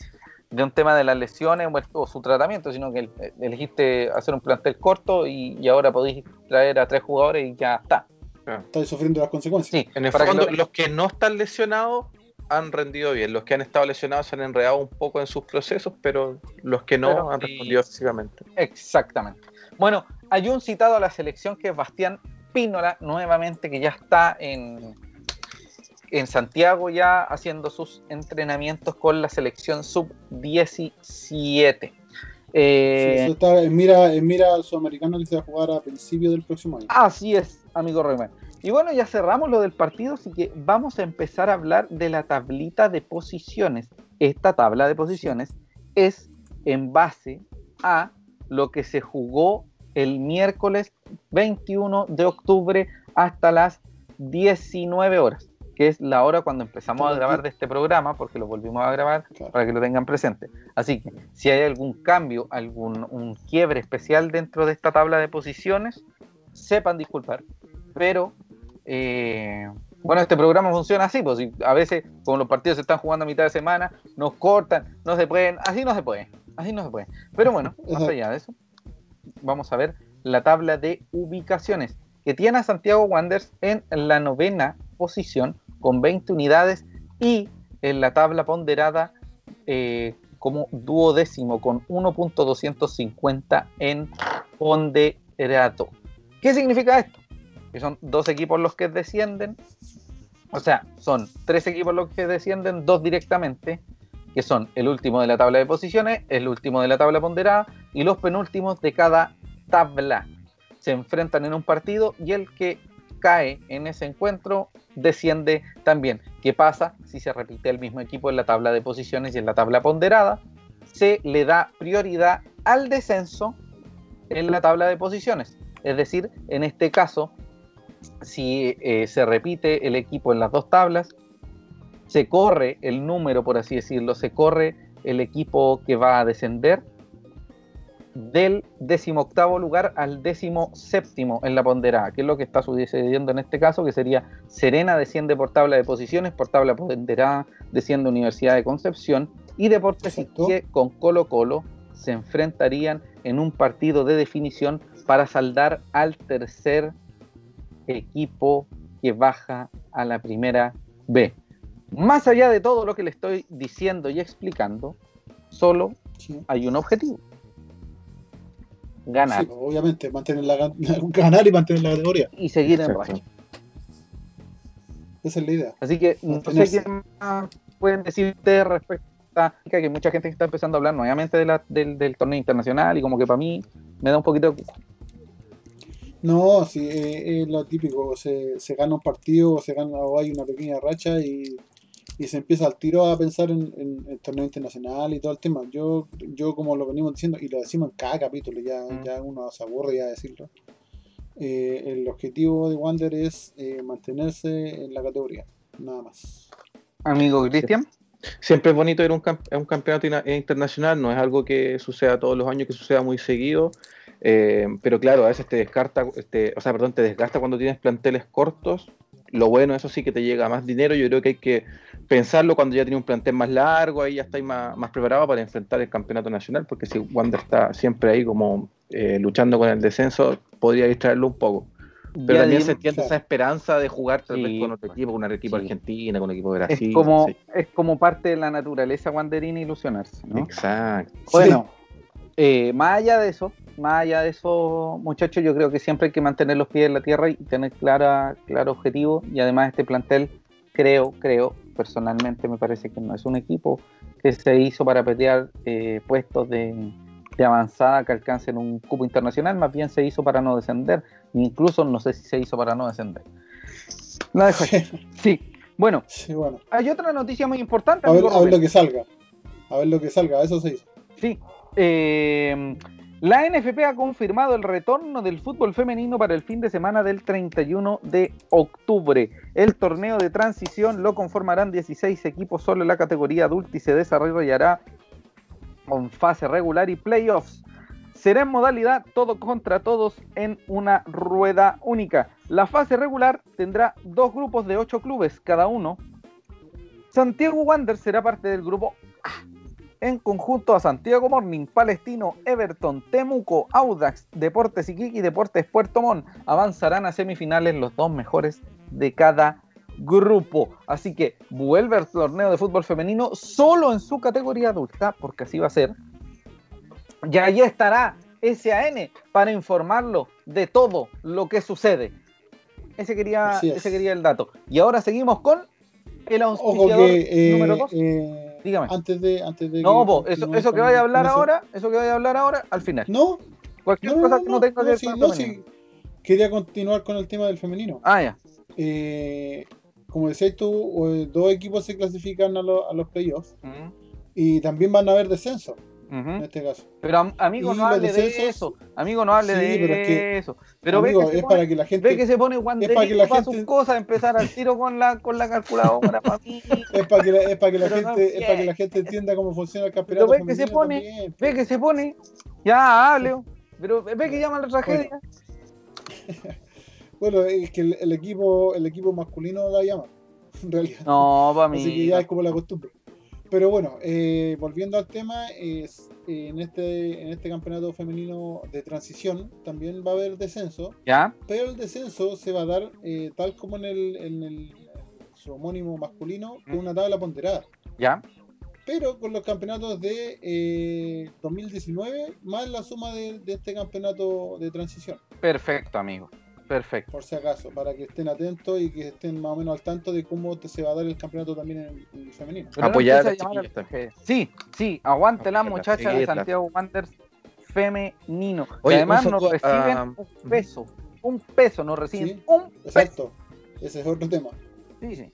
un tema de las lesiones o, su tratamiento, sino que elegiste hacer un plantel corto y, ahora podéis traer a tres jugadores y ya está. Estáis sufriendo las consecuencias. Sí, en el fondo, los que no están lesionados han rendido bien. Los que han estado lesionados se han enredado un poco en sus procesos, pero los que no han respondido físicamente. Exactamente. Bueno, hay un citado a la selección que es Bastián Pínola nuevamente que ya está en, en Santiago ya haciendo sus entrenamientos con la selección sub-17. Eh, en mira, en mira al sudamericano que se va a jugar a principios del próximo año. Así es, amigo Reyman. Y bueno, ya cerramos lo del partido, así que vamos a empezar a hablar de la tablita de posiciones. Esta tabla de posiciones es en base a lo que se jugó el miércoles 21 de octubre hasta las 19 horas, que es la hora cuando empezamos a grabar de este programa, porque lo volvimos a grabar para que lo tengan presente. Así que si hay algún cambio, algún un quiebre especial dentro de esta tabla de posiciones, sepan disculpar. Pero eh, bueno, este programa funciona así, pues a veces, como los partidos se están jugando a mitad de semana, nos cortan, no se pueden, así no se puede, así no se puede. Pero bueno, más allá de eso, vamos a ver la tabla de ubicaciones. que tiene a Santiago Wanderers en la novena posición con 20 unidades y en la tabla ponderada eh, como duodécimo con 1.250 en ponderato. ¿Qué significa esto? Que son dos equipos los que descienden, o sea, son tres equipos los que descienden, dos directamente, que son el último de la tabla de posiciones, el último de la tabla ponderada y los penúltimos de cada tabla. Se enfrentan en un partido y el que cae en ese encuentro desciende también. ¿Qué pasa si se repite el mismo equipo en la tabla de posiciones y en la tabla ponderada? Se le da prioridad al descenso en la tabla de posiciones. Es decir, en este caso, si eh, se repite el equipo en las dos tablas, se corre el número, por así decirlo, se corre el equipo que va a descender del octavo lugar al séptimo en la ponderada, que es lo que está sucediendo en este caso, que sería Serena desciende por tabla de posiciones, por tabla ponderada desciende Universidad de Concepción y Deportes Iquique con Colo Colo se enfrentarían en un partido de definición para saldar al tercer equipo que baja a la primera B. Más allá de todo lo que le estoy diciendo y explicando, solo hay un objetivo ganar. Obviamente, mantener la, ganar y mantener la categoría. Y seguir en racha. Esa es la idea. Así que no sé qué más pueden decirte respecto a que mucha gente está empezando a hablar nuevamente de la, del, torneo internacional y como que para mí me da un poquito de... No, sí, es lo típico, se, se gana un partido, se gana o hay una pequeña racha y y se empieza al tiro a pensar en, el torneo internacional y todo el tema. Yo, yo como lo venimos diciendo, y lo decimos en cada capítulo, ya, mm. ya uno se aburre ya de decirlo, eh, el objetivo de Wander es eh, mantenerse en la categoría, nada más. Amigo Cristian. Siempre es bonito ir a un, un, campeonato internacional, no es algo que suceda todos los años, que suceda muy seguido, eh, pero claro, a veces te descarta, este, o sea, perdón, te desgasta cuando tienes planteles cortos. Lo bueno, eso sí, que te llega más dinero. Yo creo que hay que pensarlo cuando ya tiene un plantel más largo, ahí ya estáis más, más preparado para enfrentar el campeonato nacional, porque si Wander está siempre ahí como eh, luchando con el descenso, podría distraerlo un poco. Pero también se entiende esa esperanza de jugar con otro equipo, con un equipo argentino, con un equipo de Brasil. Es como, es como parte de la naturaleza wanderina ilusionarse, ¿no? Exacto. Bueno, eh, más allá de eso, más allá de eso, muchachos, yo creo que siempre hay que mantener los pies en la tierra y tener clara, claro objetivo. Y además este plantel, creo, creo, personalmente me parece que no es un equipo que se hizo para pelear eh, puestos de, avanzada que alcancen un cupo internacional, más bien se hizo para no descender, incluso no sé si se hizo para no descender. La dejo Sí, bueno, hay otra noticia muy importante. A ver, a ver lo que salga, a ver lo que salga, eso se hizo. Sí, eh, la NFP ha confirmado el retorno del fútbol femenino para el fin de semana del 31 de octubre. El torneo de transición lo conformarán 16 equipos solo en la categoría adulta y se desarrollará con fase regular y playoffs. Será en modalidad todo contra todos en una rueda única. La fase regular tendrá dos grupos de ocho clubes cada uno. Santiago Wander será parte del grupo A en conjunto a Santiago Morning, Palestino, Everton, Temuco, Audax, Deportes Iquique y Deportes Puerto Montt. Avanzarán a semifinales los dos mejores de cada grupo. Así que vuelve al torneo de fútbol femenino solo en su categoría adulta, porque así va a ser. Y ahí estará SAN para informarlo de todo lo que sucede. Ese quería, ese quería el dato. Y ahora seguimos con el auspiciador eh, número 2. Dígame. Antes de, antes de no, eso, eso que vaya a hablar ahora, eso que vaya a hablar ahora, al final. No. Cualquier cosa que no, tenga que ver Quería continuar con el tema del femenino. Ah, ya. Eh, como decías tú, eh, dos equipos se clasifican a, a los playoffs y también van a haber descenso en este caso. Pero amigo, no hable de eso. Amigo, no hable de eso. Pero ve que es para que la gente. Ve que se pone guantelito para, sus cosas, empezar al tiro con la, con la calculadora para mí. Es para que la, es para que la gente, es para que la gente entienda cómo funciona el campeonato. Pero ve que se pone, ve que se pone, ya hable, pero ve que llama la tragedia. Bueno, es que el, equipo, el equipo masculino la llama, en realidad. No, para mí. Así que ya es como la costumbre. Pero bueno, eh, volviendo al tema, es, en, este, en este campeonato femenino de transición también va a haber descenso. ¿Ya? Pero el descenso se va a dar eh, tal como en el, en el su homónimo masculino, con una tabla ponderada. ¿Ya? Pero con los campeonatos de eh, 2019 más la suma de, de este campeonato de transición. Perfecto, amigo. Perfecto. Por si acaso, para que estén atentos y que estén más o menos al tanto de cómo te- se va a dar el campeonato también en, femenino. Pero no Apoyar a las al. Sí, sí, aguante las muchacha de. Santiago Wanderers femenino. que Oye, además un no saludo reciben un peso. Un peso, no reciben Sí, un peso. Exacto. Ese es otro tema. Sí, sí.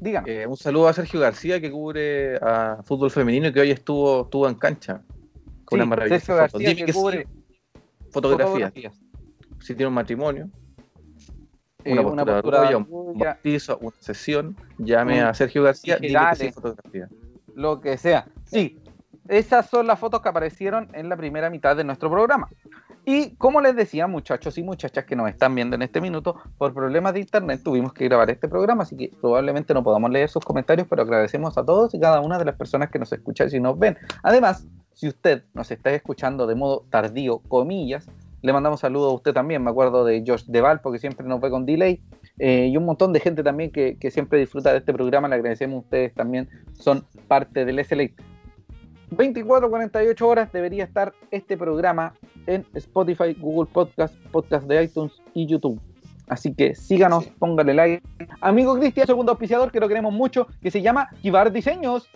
Dígame. Eh, un saludo a Sergio García que cubre a fútbol femenino y que hoy estuvo, estuvo en cancha. Con Sí, una maravillosa Sergio foto. García que que cubre fotografías. fotografías. Si tiene un matrimonio, Eh, una una postura postura arroyo, un tuya, bautizo, una sesión, llame a Sergio García, dije, dile que sí, fotografía. lo que sea. Sí, esas son las fotos que aparecieron en la primera mitad de nuestro programa. Y como les decía, muchachos y muchachas que nos están viendo en este minuto, por problemas de internet tuvimos que grabar este programa, así que probablemente no podamos leer sus comentarios, pero agradecemos a todos y cada una de las personas que nos escuchan y nos ven. Además, si usted nos está escuchando de modo tardío, comillas, le mandamos saludos a usted también. Me acuerdo de Josh Deval, porque siempre nos ve con delay. eh, y un montón de gente también que, que siempre disfruta de este programa. Le agradecemos a ustedes también. Son parte del SLA. 24, 48 horas debería estar este programa en Spotify, Google Podcast, Podcast de iTunes y YouTube. Así que síganos, Sí. póngale like. Amigo Cristian, segundo auspiciador que lo queremos mucho, que se llama Kibar Diseños.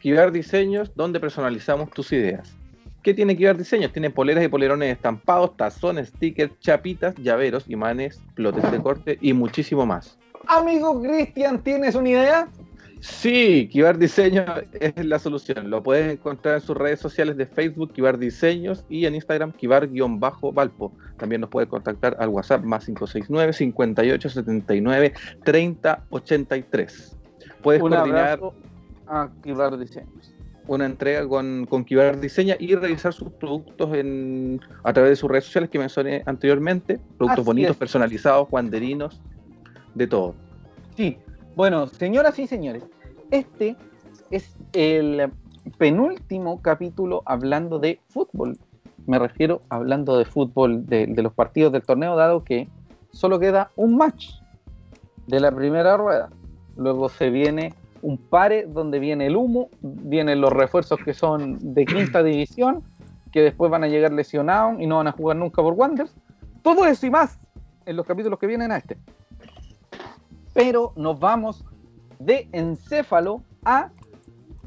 Kibar Diseños, donde personalizamos tus ideas. ¿Qué tiene Kibar Diseños? Tiene poleras y polerones estampados, tazones, stickers, chapitas, llaveros, imanes, plotes de corte y muchísimo más. Amigo Cristian, ¿tienes una idea? Sí, Kibar Diseños es la solución. Lo puedes encontrar en sus redes sociales de Facebook, Kibar Diseños, y en Instagram, Kibar-Valpo. También nos puedes contactar al WhatsApp más 569 58 79 30 83. Puedes Un coordinar a Kibar Diseños. Una entrega con, con Kibar Diseña y revisar sus productos en, a través de sus redes sociales que mencioné anteriormente. Productos Así bonitos, es. personalizados, guanderinos, de todo. Sí, bueno, señoras y señores, este es el penúltimo capítulo hablando de fútbol. Me refiero hablando de fútbol, de, de los partidos del torneo, dado que solo queda un match de la primera rueda. Luego se viene un pare donde viene el humo, vienen los refuerzos que son de quinta división, que después van a llegar lesionados y no van a jugar nunca por Wanderers. Todo eso y más en los capítulos que vienen a este pero nos vamos de encéfalo a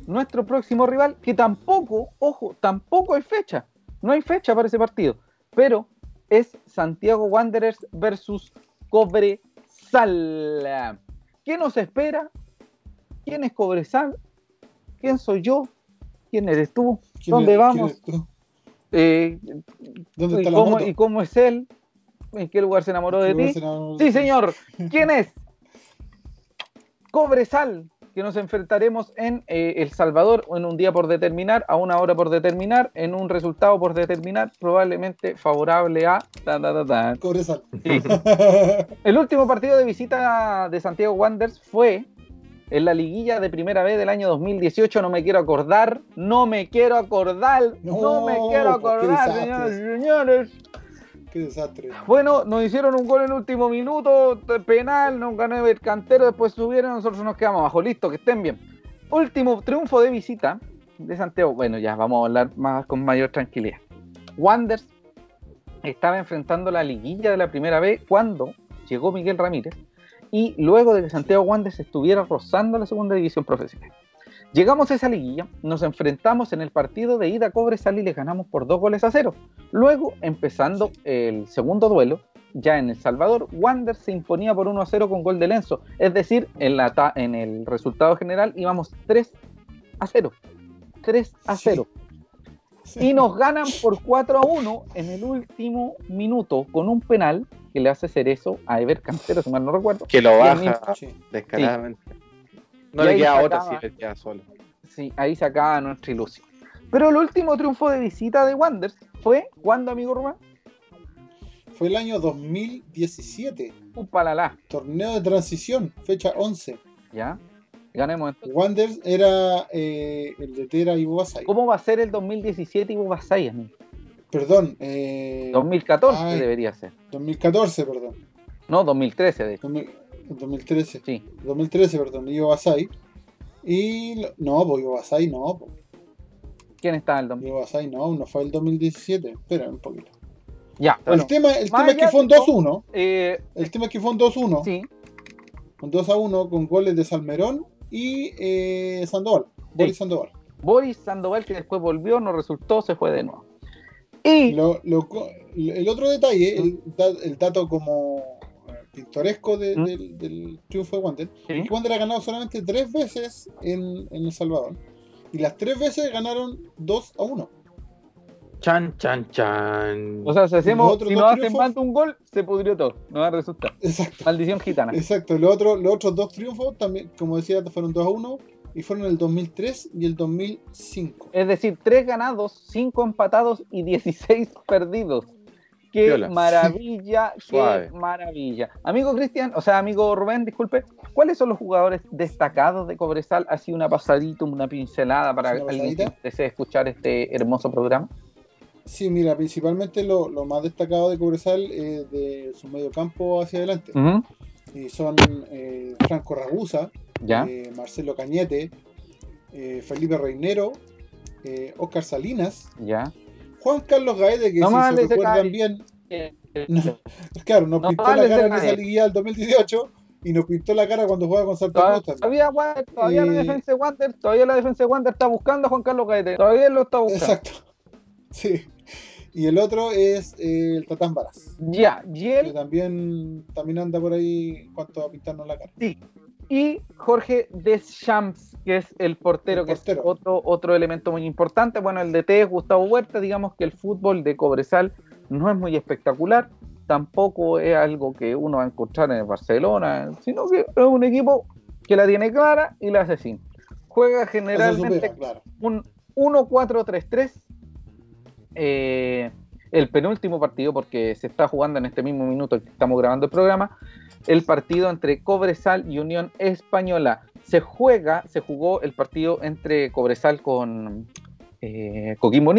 nuestro próximo rival, que tampoco, ojo, tampoco hay fecha. No hay fecha para ese partido, pero es Santiago Wanderers versus Cobresal. ¿Qué nos espera? ¿Quién es Cobresal? ¿Quién soy yo? ¿Quién eres tú? ¿Quién ¿Dónde es- vamos? tú? Eh, ¿Dónde ¿y, está la cómo, y cómo es él? ¿En qué lugar se enamoró de ¿Qué ti? Sí, señor. ¿Quién es? Cobresal, que nos enfrentaremos en eh, El Salvador en un día por determinar, a una hora por determinar, en un resultado por determinar, probablemente favorable a... ta, ta, ta. Cobresal. Sí. El último partido de visita de Santiago Wanderers fue en la liguilla de primera vez del año 2018. No me quiero acordar, no me quiero acordar, no, No, me quiero acordar, señoras y señores. Qué desastre. Bueno, nos hicieron un gol en el último minuto, penal, nos ganó el cantero, después subieron, nosotros nos quedamos abajo. Listo, que estén bien. Último triunfo de visita de Santiago. Bueno, ya vamos a hablar más con mayor tranquilidad. Wanders estaba enfrentando la liguilla de la primera vez cuando llegó Miguel Ramírez y luego de que Santiago Wanderers estuviera rozando la segunda división profesional. Llegamos a esa liguilla, nos enfrentamos en el partido de ida a Cobresal y le ganamos por dos goles a cero. Luego, empezando el segundo duelo, ya en El Salvador, Wander se imponía por 1 a 0 con gol de Lenzo. Es decir, en, la ta- en el resultado general íbamos 3 a 0. 3 a Sí. 0. Y nos ganan por 4 a 1 en el último minuto con un penal que le hace Cerezo a Ever Cantero, si mal no recuerdo. Que lo baja mismo- Sí. descaradamente. No Y le queda otra si le queda solo. Sí, ahí se acaba nuestra ilusión. Pero el último triunfo de visita de Wanderers fue, ¿cuándo, amigo Rubén? Fue el año 2017. Upalalá, Torneo de transición, fecha 11. ¿ya? Ganemos entonces. Wanderers era eh, el de Tera Ivo Basay. ¿Cómo va a ser el 2017 Ivo Basay, amigo? Perdón. Eh, 2014 ay. debería ser. 2014, perdón. No, 2013 de hecho. 2000 2013. Sí. 2013, perdón. Ivo Basay. Y. No, pues Ivo Basay no. pues. ¿Quién está en el 2000? Ivo Basay no, no fue el 2017. Espera un poquito. Ya, bueno. el tema, el más tema es que fue un de todo- 2-1. eh, El tema es que fue un 2-1. sí, Un 2-1 con goles de Salmerón y eh, Sandoval. Boris Sandoval. Boris Sandoval que después volvió, no resultó, se fue de nuevo. Y Lo- el otro detalle, el, da- el dato como eh, pintoresco de- ¿Mm? del, del triunfo de Wander, Sí. es que Wander ha ganado solamente tres veces en, en El Salvador. Y las tres veces ganaron 2 a 1. Chan, chan, chan. O sea, si, hacemos, si nos hacen triunfos- de un gol, se pudrió todo. No va a resultar. Exacto. Maldición gitana. Exacto. Los otros, los otros dos triunfos también, como decía, fueron 2 a 1 y fueron el 2003 y el 2005. Es decir, 3 ganados, 5 empatados y 16 perdidos. Qué maravilla, qué Suave. maravilla. Amigo Cristian, o sea, amigo Rubén, disculpe, ¿cuáles son los jugadores destacados de Cobresal? Así una pasadita, una pincelada para ¿Una alguien que desee escuchar este hermoso programa. Sí, mira, principalmente lo, lo más destacado de Cobresal es de su medio campo hacia adelante. Y son eh, Franco Ragusa, ¿Ya? eh, Marcelo Cañete, eh, Felipe Reinero, eh, Oscar Salinas, ¿Ya? Juan Carlos Gaete, que No si se recuerdan bien, no, claro, nos No pintó la cara en esa liguilla del 2018 y nos pintó la cara cuando jugaba con Santa Todavía, Cruz todavía, Wander- todavía la defensa de Wander, todavía la defensa de Wander está buscando a Juan Carlos Gaete. Todavía lo está buscando. Exacto. Sí. Y el otro es eh, el Tatán Baraz, Ya, y que él también, también anda por ahí en cuanto a pintarnos la cara. y Jorge Deschamps, que es el portero, El que es otro, otro elemento muy importante. Bueno, el DT es Gustavo Huerta, digamos que el fútbol de Cobresal no es muy espectacular, tampoco es algo que uno va a encontrar en el Barcelona, sino que es un equipo que la tiene clara y la hace sin. Juega generalmente claro. un 1-4-3-3. Eh, el penúltimo partido, porque se está jugando en este mismo minuto que estamos grabando el programa, el partido entre Cobresal y Unión Española. Se juega, se jugó el partido entre Cobresal con eh, Coquimbo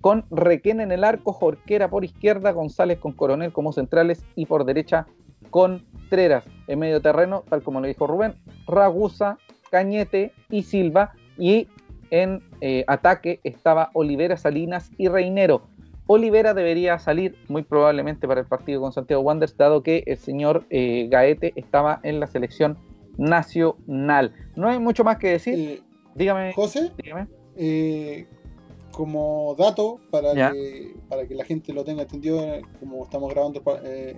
con Requén en el arco, Jorquera por izquierda, González con Coronel como centrales y por derecha Contreras. En medio terreno, tal como lo dijo Rubén, Ragusa, Cañete y Silva. Y en eh, ataque estaba Olivera, Salinas y Reinero. Olivera debería salir muy probablemente para el partido con Santiago Wanderers, dado que el señor eh, Gaete estaba en la selección nacional. No hay mucho más que decir. Eh, Dígame, José, dígame. eh, como dato para que, para que la gente lo tenga entendido, como estamos grabando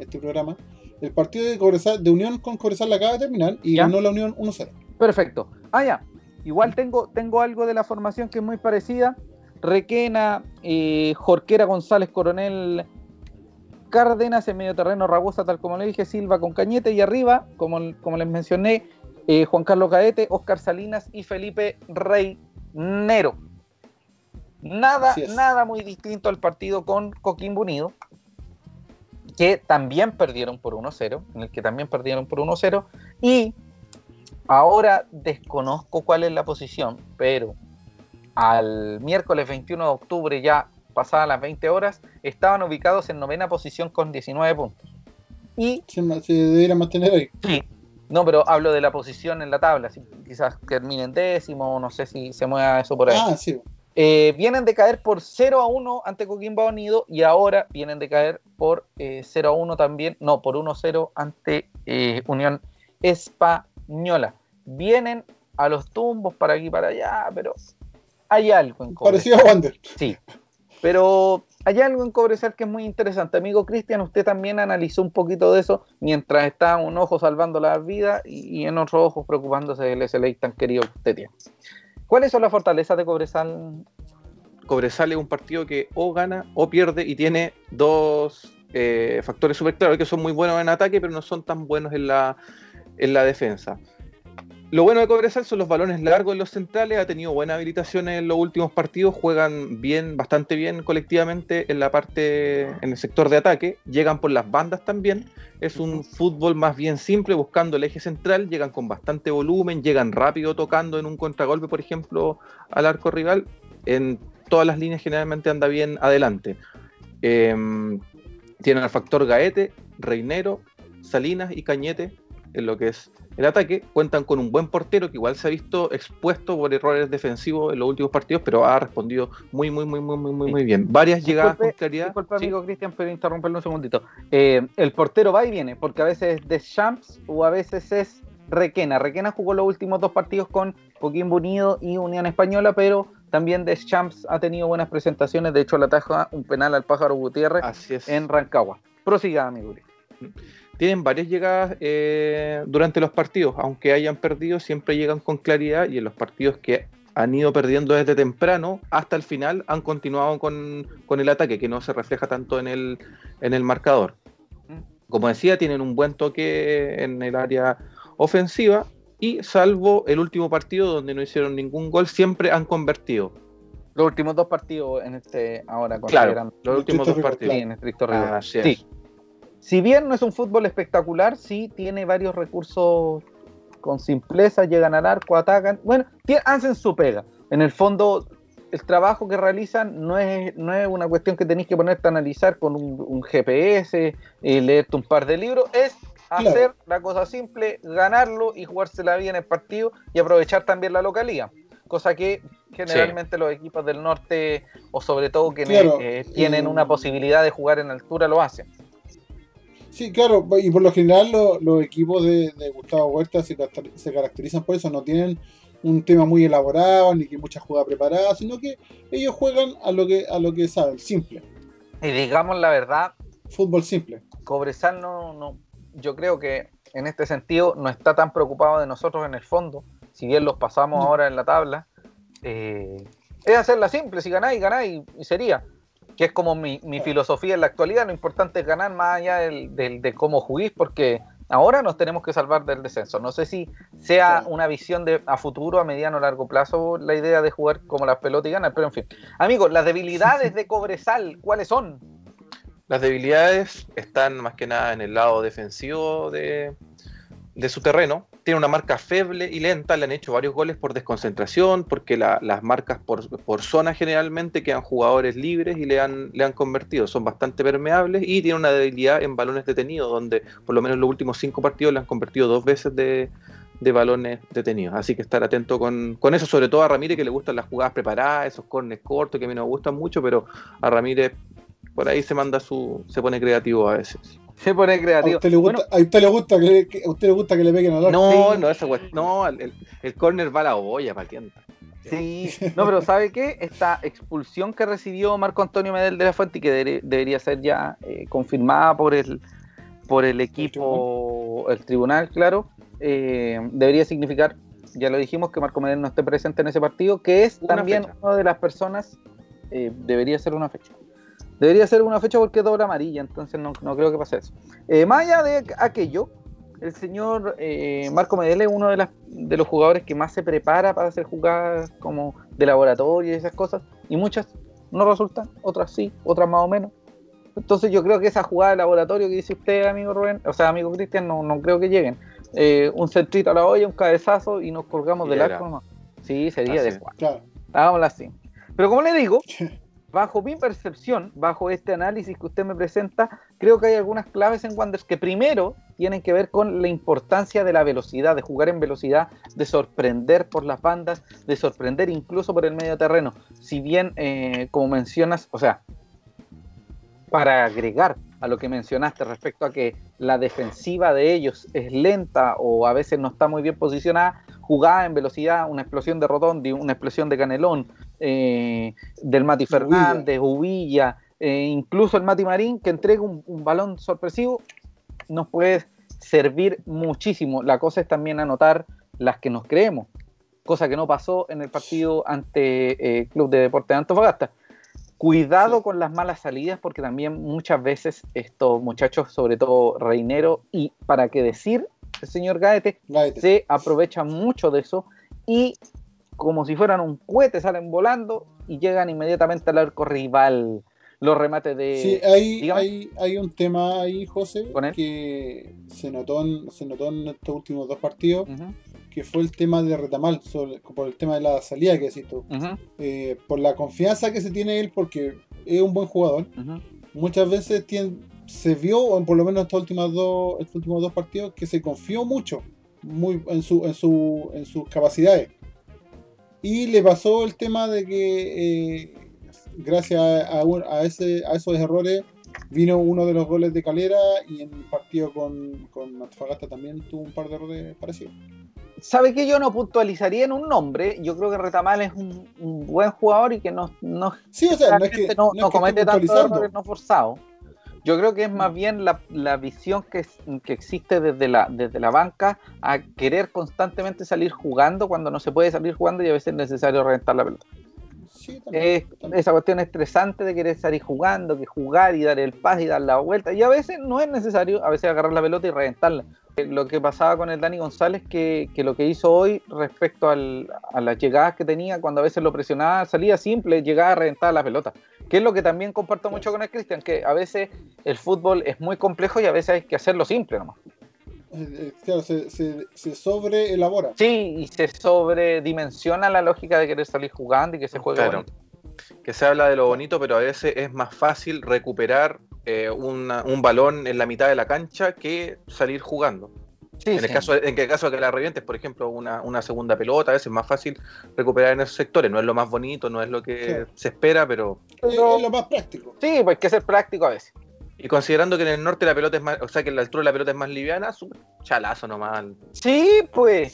este programa, el partido de, de Unión con Cobresal acaba de terminar y Ya. ganó la Unión 1-0. Perfecto. Ah, ya. Igual tengo, tengo algo de la formación que es muy parecida. Requena, eh, Jorquera González Coronel Cárdenas en medio terreno, Ragusa, tal como le dije, Silva con Cañete y arriba, como, como les mencioné, eh, Juan Carlos Gaete, Oscar Salinas y Felipe Reinero. Nada, Así es. nada muy distinto al partido con Coquimbo Unido, que también perdieron por 1-0, en el que también perdieron por 1-0, y ahora desconozco cuál es la posición, pero al miércoles 21 de octubre, ya pasadas las 20 horas, estaban ubicados en novena posición con 19 puntos. Y Se, se debería mantener ahí. Sí. No, pero hablo de la posición en la tabla. si quizás terminen décimo, no sé si se mueva eso por ahí. Ah, sí. Eh, vienen de caer por 0 a 1 ante Coquimbo Unido y ahora vienen de caer por eh, 0 a 1 también, no, por 1 a 0 ante eh, Unión Española. Vienen a los tumbos para aquí y para allá, pero hay algo en Cobresal. Parecido a Wander. Sí, pero hay algo en Cobresal que es muy interesante. Amigo Cristian, usted también analizó un poquito de eso mientras está un ojo salvando la vida y, y en otro ojo preocupándose del SLA tan querido que usted tiene. ¿Cuáles son las fortalezas de Cobresal? Cobresal es un partido que o gana o pierde y tiene dos eh, factores súper claros que son muy buenos en ataque, pero no son tan buenos en la, en la defensa. Lo bueno de Cobresal son los balones largos en los centrales, ha tenido buena habilitación en los últimos partidos, juegan bien, bastante bien colectivamente en la parte, en el sector de ataque, llegan por las bandas también, es un fútbol más bien simple, buscando el eje central, llegan con bastante volumen, llegan rápido tocando en un contragolpe, por ejemplo, al arco rival, en todas las líneas generalmente anda bien adelante. Em, tienen al factor Gaete, Reinero, Salinas y Cañete en lo que es el ataque. Cuentan con un buen portero que igual se ha visto expuesto por errores defensivos en los últimos partidos, pero ha respondido muy, muy, muy, muy, muy, muy bien. Varias llegadas con claridad. Disculpa, amigo Cristian, pero interrumpirlo un segundito. Eh, el portero va y viene, porque a veces es Deschamps o a veces es Requena. Requena jugó los últimos dos partidos con Coquimbo Unido y Unión Española, pero también Deschamps ha tenido buenas presentaciones. De hecho, la ataja un penal al pájaro Gutiérrez en Rancagua. Prosiga, amigo Cristian tienen varias llegadas eh, durante los partidos, aunque hayan perdido, siempre llegan con claridad y en los partidos que han ido perdiendo desde temprano hasta el final han continuado con, el ataque, que no se refleja tanto en el, en el marcador. Como decía, tienen un buen toque en el área ofensiva y salvo el último partido donde no hicieron ningún gol, siempre han convertido. Los últimos dos partidos en este ahora claro, los últimos dos partidos. en estricto rigor. sí si bien no es un fútbol espectacular, sí tiene varios recursos con simpleza, llegan al arco, atacan. Bueno, hacen su pega. En el fondo, el trabajo que realizan no es, no es una cuestión que tenéis que ponerte a analizar con un, GPS, y leerte un par de libros, es hacer la cosa simple, ganarlo y jugársela bien el partido y aprovechar también la localía. Cosa que generalmente los equipos del norte, o sobre todo que eh, tienen una posibilidad de jugar en altura, lo hacen. Sí, claro, y por lo general los equipos de, Gustavo Huerta se, caracterizan por eso, no tienen un tema muy elaborado ni que muchas jugadas preparadas, sino que ellos juegan a lo que a lo que saben, simple. Y digamos la verdad, fútbol simple. Cobresal no, no, yo creo que en este sentido no está tan preocupado de nosotros en el fondo, si bien los pasamos ahora en la tabla, eh, es hacerla simple, si ganáis, ganáis y sería que es como mi, filosofía en la actualidad. Lo importante es ganar más allá del, de cómo juguís, porque ahora nos tenemos que salvar del descenso. No sé si sea una visión de a futuro, a mediano o largo plazo, la idea de jugar como las pelotas y ganar, pero en fin. Amigos, las debilidades de Cobresal, ¿cuáles son? Las debilidades están más que nada en el lado defensivo de, de su terreno. Tiene una marca feble y lenta, le han hecho varios goles por desconcentración, porque las marcas por, por, zona generalmente quedan jugadores libres y le han, le han convertido. Son bastante permeables y tiene una debilidad en balones detenidos, donde por lo menos en los últimos cinco partidos le han convertido dos veces de, balones detenidos. Así que estar atento con, con, eso, sobre todo a Ramírez que le gustan las jugadas preparadas, esos cornes cortos que a mí no me gustan mucho, pero a Ramírez por ahí se manda su, se pone creativo a veces. Se pone creativo. ¿A usted le gusta, a usted le gusta, que, le, a usted le gusta que le peguen al arco? No, no, eso, no, el, el corner va a la olla, para quién. Sí, no, pero ¿sabe qué? Esta expulsión que recibió Marco Antonio Medel de la Fuente y que debería ser ya eh, confirmada por el, por el equipo, el tribunal, claro, eh, debería significar, ya lo dijimos, que Marco Medel no esté presente en ese partido, que es también una de las personas, eh, debería ser una fecha. Debería ser una fecha porque es doble amarilla, entonces no, creo que pase eso. Eh, más allá de aquello, el señor eh, Marco Medele es uno de, las, de los jugadores que más se prepara para hacer jugadas como de laboratorio y esas cosas, y muchas no resultan, otras sí, otras más o menos. Entonces yo creo que esa jugada de laboratorio que dice usted, amigo Rubén, o sea, amigo Cristian, no, no creo que lleguen. Eh, un centrito a la olla, un cabezazo y nos colgamos del arco Sí, sería adecuado. Claro. Hagámoslo así. Pero como le digo, bajo mi percepción, bajo este análisis que usted me presenta, creo que hay algunas claves en Wanderers que primero tienen que ver con la importancia de la velocidad, de jugar en velocidad, de sorprender por las bandas, de sorprender incluso por el medio terreno. Si bien, eh, como mencionas, o sea, para agregar a lo que mencionaste respecto a que la defensiva de ellos es lenta o a veces no está muy bien posicionada, jugada en velocidad, una explosión de Rotondi, una explosión de Canelón, eh, del Mati Fernández, Ubilla, eh, incluso el Mati Marín, que entrega un, balón sorpresivo, nos puede servir muchísimo. La cosa es también anotar las que nos creemos, cosa que no pasó en el partido ante eh, Club de Deportes de Antofagasta. Cuidado con las malas salidas, porque también muchas veces estos muchachos, sobre todo Reinero, y para qué decir, el señor Gaete, se aprovecha mucho de eso y como si fueran un cohete salen volando y llegan inmediatamente al arco rival. Los remates de. Sí, hay, hay, hay, un tema ahí, José, que se notó, en, se notó en estos últimos dos partidos, que fue el tema de Retamal, por el tema de la salida que decís tú. Eh, por la confianza que se tiene él, porque es un buen jugador, muchas veces tiene, se vio, o por lo menos estos últimos dos, estos últimos dos partidos, que se confió mucho muy, en, su, en, su, en sus capacidades. Y le pasó el tema de que eh, gracias a, a, ese, a esos errores vino uno de los goles de Calera y en el partido con, con Antofagasta también tuvo un par de errores parecidos. ¿Sabe que yo no puntualizaría en un nombre? Yo creo que Retamal es un, buen jugador y que no, no, sí, o sea, no, es que, no, comete tantos errores no forzados. Yo creo que es más bien la, la visión que, que, existe desde la, desde la banca a querer constantemente salir jugando cuando no se puede salir jugando y a veces es necesario reventar la pelota esa cuestión estresante de querer salir jugando, que jugar y dar el pase y dar la vuelta. Y a veces no es necesario, a veces agarrar la pelota y reventarla. Eh, lo que pasaba con el Dani González, que, que lo que hizo hoy respecto al, a las llegadas que tenía, cuando a veces lo presionaba, salía simple, llegaba a reventar la pelota. Que es lo que también comparto mucho con el Cristian, que a veces el fútbol es muy complejo y a veces hay que hacerlo simple nomás. Eh, claro, se, se, se sobre elabora. Sí, y se sobredimensiona la lógica de querer salir jugando y que se juegue claro. Que se habla de lo bonito, pero a veces es más fácil recuperar eh, un balón en la mitad de la cancha que salir jugando. en, el caso, en el caso de que la revientes, por ejemplo, una, una, segunda pelota, a veces es más fácil recuperar en esos sectores. No es lo más bonito, no es lo que se espera, pero... Es lo más práctico. Sí, pues hay que ser práctico a veces. Y considerando que en el norte la pelota es más, o sea que en la altura la pelota es más liviana, su chalazo nomás. Sí, pues.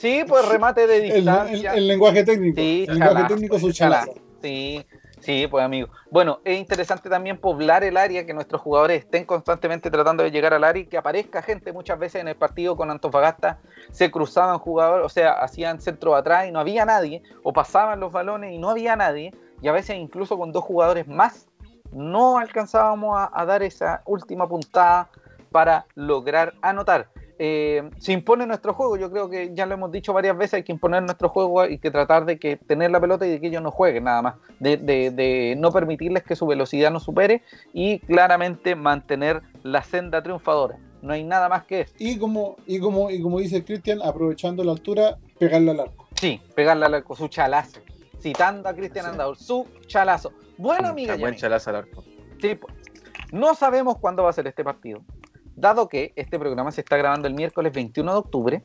Sí, pues remate de distancia. el, lenguaje técnico. Sí, el lenguaje técnico es un chalazo. Sí, sí, pues amigo. Bueno, es interesante también poblar el área, que nuestros jugadores estén constantemente tratando de llegar al área y que aparezca gente. Muchas veces en el partido con Antofagasta se cruzaban jugadores, o sea, hacían centro atrás y no había nadie, o pasaban los balones y no había nadie, y a veces incluso con dos jugadores más no alcanzábamos a, dar esa última puntada para lograr anotar. Eh, se impone nuestro juego, yo creo que ya lo hemos dicho varias veces, hay que imponer nuestro juego y que tratar de que tener la pelota y de que ellos no jueguen nada más, de, no permitirles que su velocidad nos supere y claramente mantener la senda triunfadora. No hay nada más que eso. Y como, y como, y como dice Cristian, aprovechando la altura, pegarle al arco. Sí, pegarle al arco, su chalazo. Citando a Cristian Andador, su chalazo. Bueno, chalazo al arco. Sí, pues. No sabemos cuándo va a ser este partido. Dado que este programa se está grabando el miércoles 21 de octubre,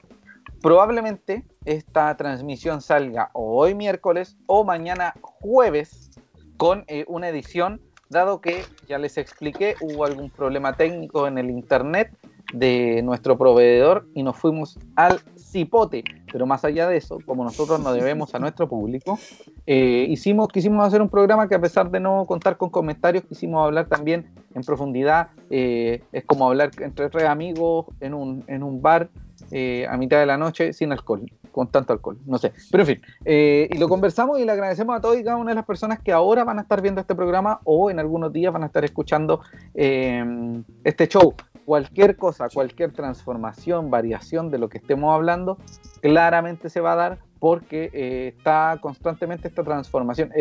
probablemente esta transmisión salga hoy miércoles o mañana jueves con eh, una edición, dado que ya les expliqué, hubo algún problema técnico en el internet de nuestro proveedor y nos fuimos al cipote. Pero más allá de eso, como nosotros nos debemos a nuestro público, eh, quisimos hacer un programa que a pesar de no contar con comentarios, quisimos hablar también en profundidad. Eh, es como hablar entre tres amigos en un, en un bar eh, a mitad de la noche sin alcohol, con tanto alcohol, no sé. Pero en fin, y lo conversamos y le agradecemos a todos y cada una de las personas que ahora van a estar viendo este programa o en algunos días van a estar escuchando este show cualquier cosa, cualquier transformación, variación de lo que estemos hablando, claramente se va a dar porque eh, está constantemente esta transformación.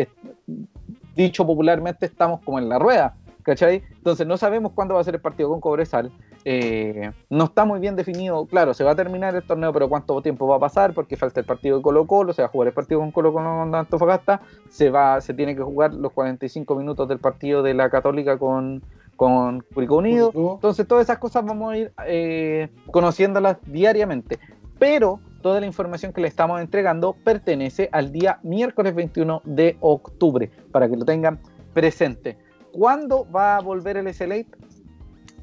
dicho popularmente, estamos como en la rueda, ¿cachai? Entonces no sabemos cuándo va a ser el partido con Cobresal. Eh, no está muy bien definido, claro, se va a terminar el torneo, pero cuánto tiempo va a pasar, porque falta el partido de Colo Colo, se va a jugar el partido con Colo Colo con Antofagasta, se va, se tiene que jugar los 45 minutos del partido de la Católica con, con Curicó Unido. Entonces, todas esas cosas vamos a ir eh, conociéndolas diariamente. Pero toda la información que le estamos entregando pertenece al día miércoles 21 de octubre, para que lo tengan presente. ¿Cuándo va a volver el SLA?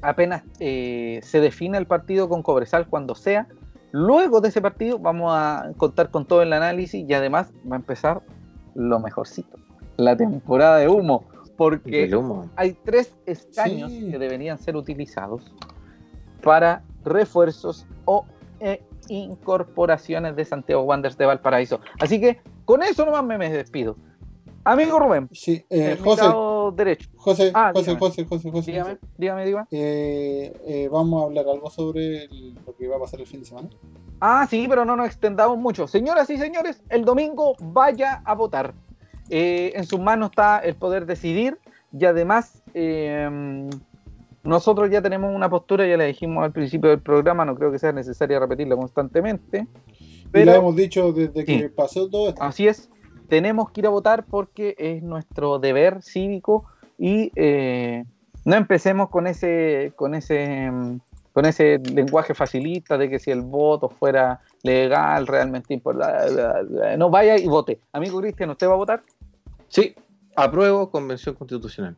Apenas eh, se define el partido con Cobresal, cuando sea. Luego de ese partido vamos a contar con todo el análisis y además va a empezar lo mejorcito, la temporada de humo porque hay tres escaños que deberían ser utilizados para refuerzos o e incorporaciones de Santiago Wanderers de Valparaíso. Así que con eso nomás me, me despido. Amigo Rubén, sí, eh, derecho. José, ah, José, José, José, José, Dígame, dígame, dígame. Eh, eh, vamos a hablar algo sobre lo que va a pasar el fin de semana. Ah, sí, pero no nos extendamos mucho. Señoras y señores, el domingo vaya a votar. Eh, en sus manos está el poder decidir y además nosotros ya tenemos una postura, ya le dijimos al principio del programa, no creo que sea necesario repetirla constantemente. Pero, y hemos dicho desde que pasó todo esto. Así es, tenemos que ir a votar porque es nuestro deber cívico y eh, no empecemos con ese, con ese, con ese lenguaje facilista de que si el voto fuera legal, realmente importante, no vaya y vote. Amigo Cristian, ¿usted va a votar? Sí, apruebo convención constitucional.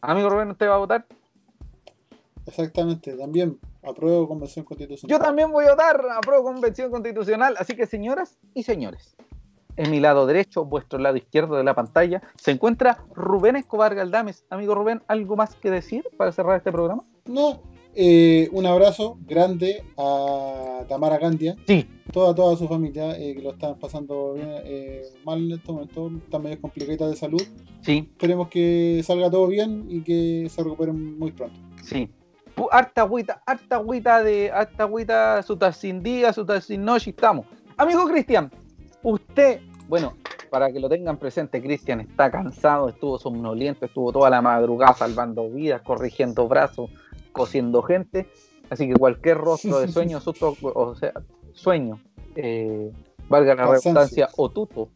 Amigo Rubén, ¿usted va a votar? Exactamente, también apruebo convención constitucional. Yo también voy a votar, apruebo convención constitucional. Así que, señoras y señores, en mi lado derecho, vuestro lado izquierdo de la pantalla, se encuentra Rubén Escobar Galdames. Amigo Rubén, ¿algo más que decir para cerrar este programa? No, eh, un abrazo grande a Tamara Candia. Sí. Toda, toda su familia eh, que lo están pasando eh, mal en este momento, están medio complicadas de salud. Sí. Esperemos que salga todo bien y que se recuperen muy pronto. Sí harta agüita, harta agüita de, harta agüita, su sin día, su noche, estamos. Amigo Cristian, usted, bueno, para que lo tengan presente, Cristian está cansado, estuvo somnoliento, estuvo toda la madrugada salvando vidas, corrigiendo brazos, cosiendo gente, así que cualquier rostro de sueño, o sea, sueño, eh, valga la redundancia, o tuto,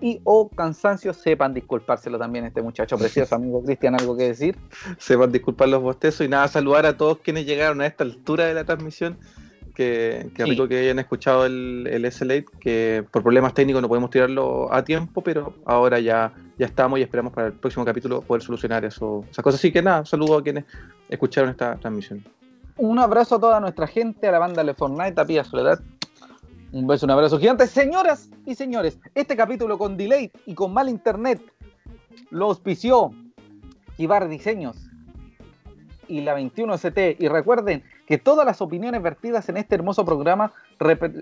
y o cansancio, sepan disculpárselo también este muchacho precioso, amigo Cristian, algo que decir. Sepan disculpar los bostezos y nada, saludar a todos quienes llegaron a esta altura de la transmisión. Que, que rico que hayan escuchado el, el SLA, que por problemas técnicos no podemos tirarlo a tiempo, pero ahora ya, ya estamos y esperamos para el próximo capítulo poder solucionar eso, esas cosas. Así que nada, saludo a quienes escucharon esta transmisión. Un abrazo a toda nuestra gente, a la banda de Fortnite, a Pía Soledad, un beso, un abrazo gigante. Señoras y señores, este capítulo con delay y con mal internet lo auspició Kibar Diseños y la 21ST. Y recuerden que todas las opiniones vertidas en este hermoso programa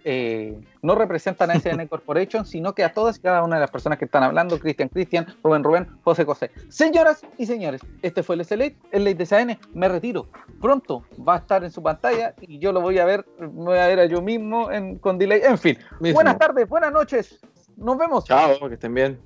eh, no representan a SN Corporation, sino que a todas y cada una de las personas que están hablando, Cristian Cristian, Rubén Rubén, José José. Señoras y señores, este fue el SLA, el ley de SN, me retiro. Pronto va a estar en su pantalla y yo lo voy a ver, me voy a ver a yo mismo en, con delay. En fin, buenas tardes, buenas noches, nos vemos. Chao, que estén bien.